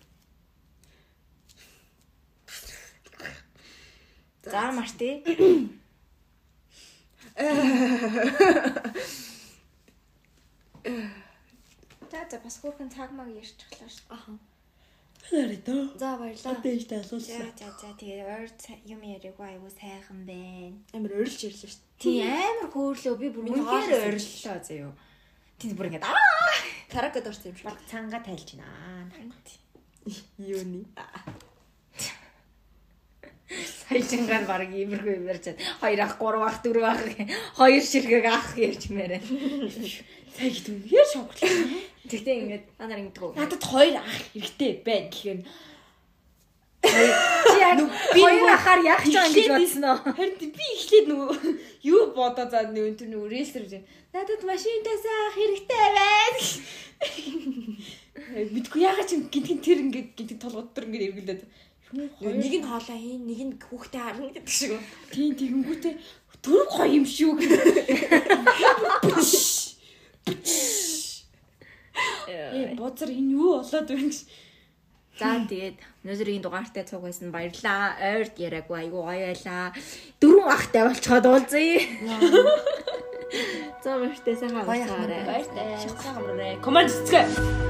За марти. За за бас хөөрхөн цаг маг ярьчихлаа шүү. аха доо. за Дэжтэй За асуусан. за за тэгээ ойр юм яриаггүй аюу сайхан байна. амар орилж ирлээ шүү Тий амар хөөрлөө би бүр Миний үнэхээр хоолойсон. Тий бүр ингэ аа каракад орсон юм шиг Баг цанга тайлж байна. юуны Хайчингаар баг иймэрхүү юм байна. Хоёр ах, гурав ах, дөрөв ах, хоёр ширхэг ах ярьж мээрэ. Сайн гэдэг юм. Яа шоглоо. Тэгтээ ингээд анаар ингэдэг үү? Надад хоёр ах хэрэгтэй байна гэхээр Чи яг хоёр ахаар яах гэж байгаа гэж бодсон уу? Харин би эхлээд нөгөө юу бодоо заа нөгөө тэр нөгөө рейсер гэж надад машинтасаа хэрэгтэй байна. Мэдгүй ягаад чи гинтгэн тэр ингээд гинтэг толгод төр ингээд эргэлдээд Нэг нь хоолоо хийн, нэг нь хүүхдээ харна гэдэг шиг. тийм тэгэнгүүтээ дөрөв гоё юм шүү гэдэг. Э бузар энэ юу болоод байна гэж. За тэгээд өнөөдрийн дугаартай цуг байсан баярлаа. Ойрд яриаггүй айгу гоё байлаа. Дөрөв ахтай болцоход уулзъя. За баяртай сайхан уулзаарай. Баяртай. Шахсан амраа. Команд цэцгээ.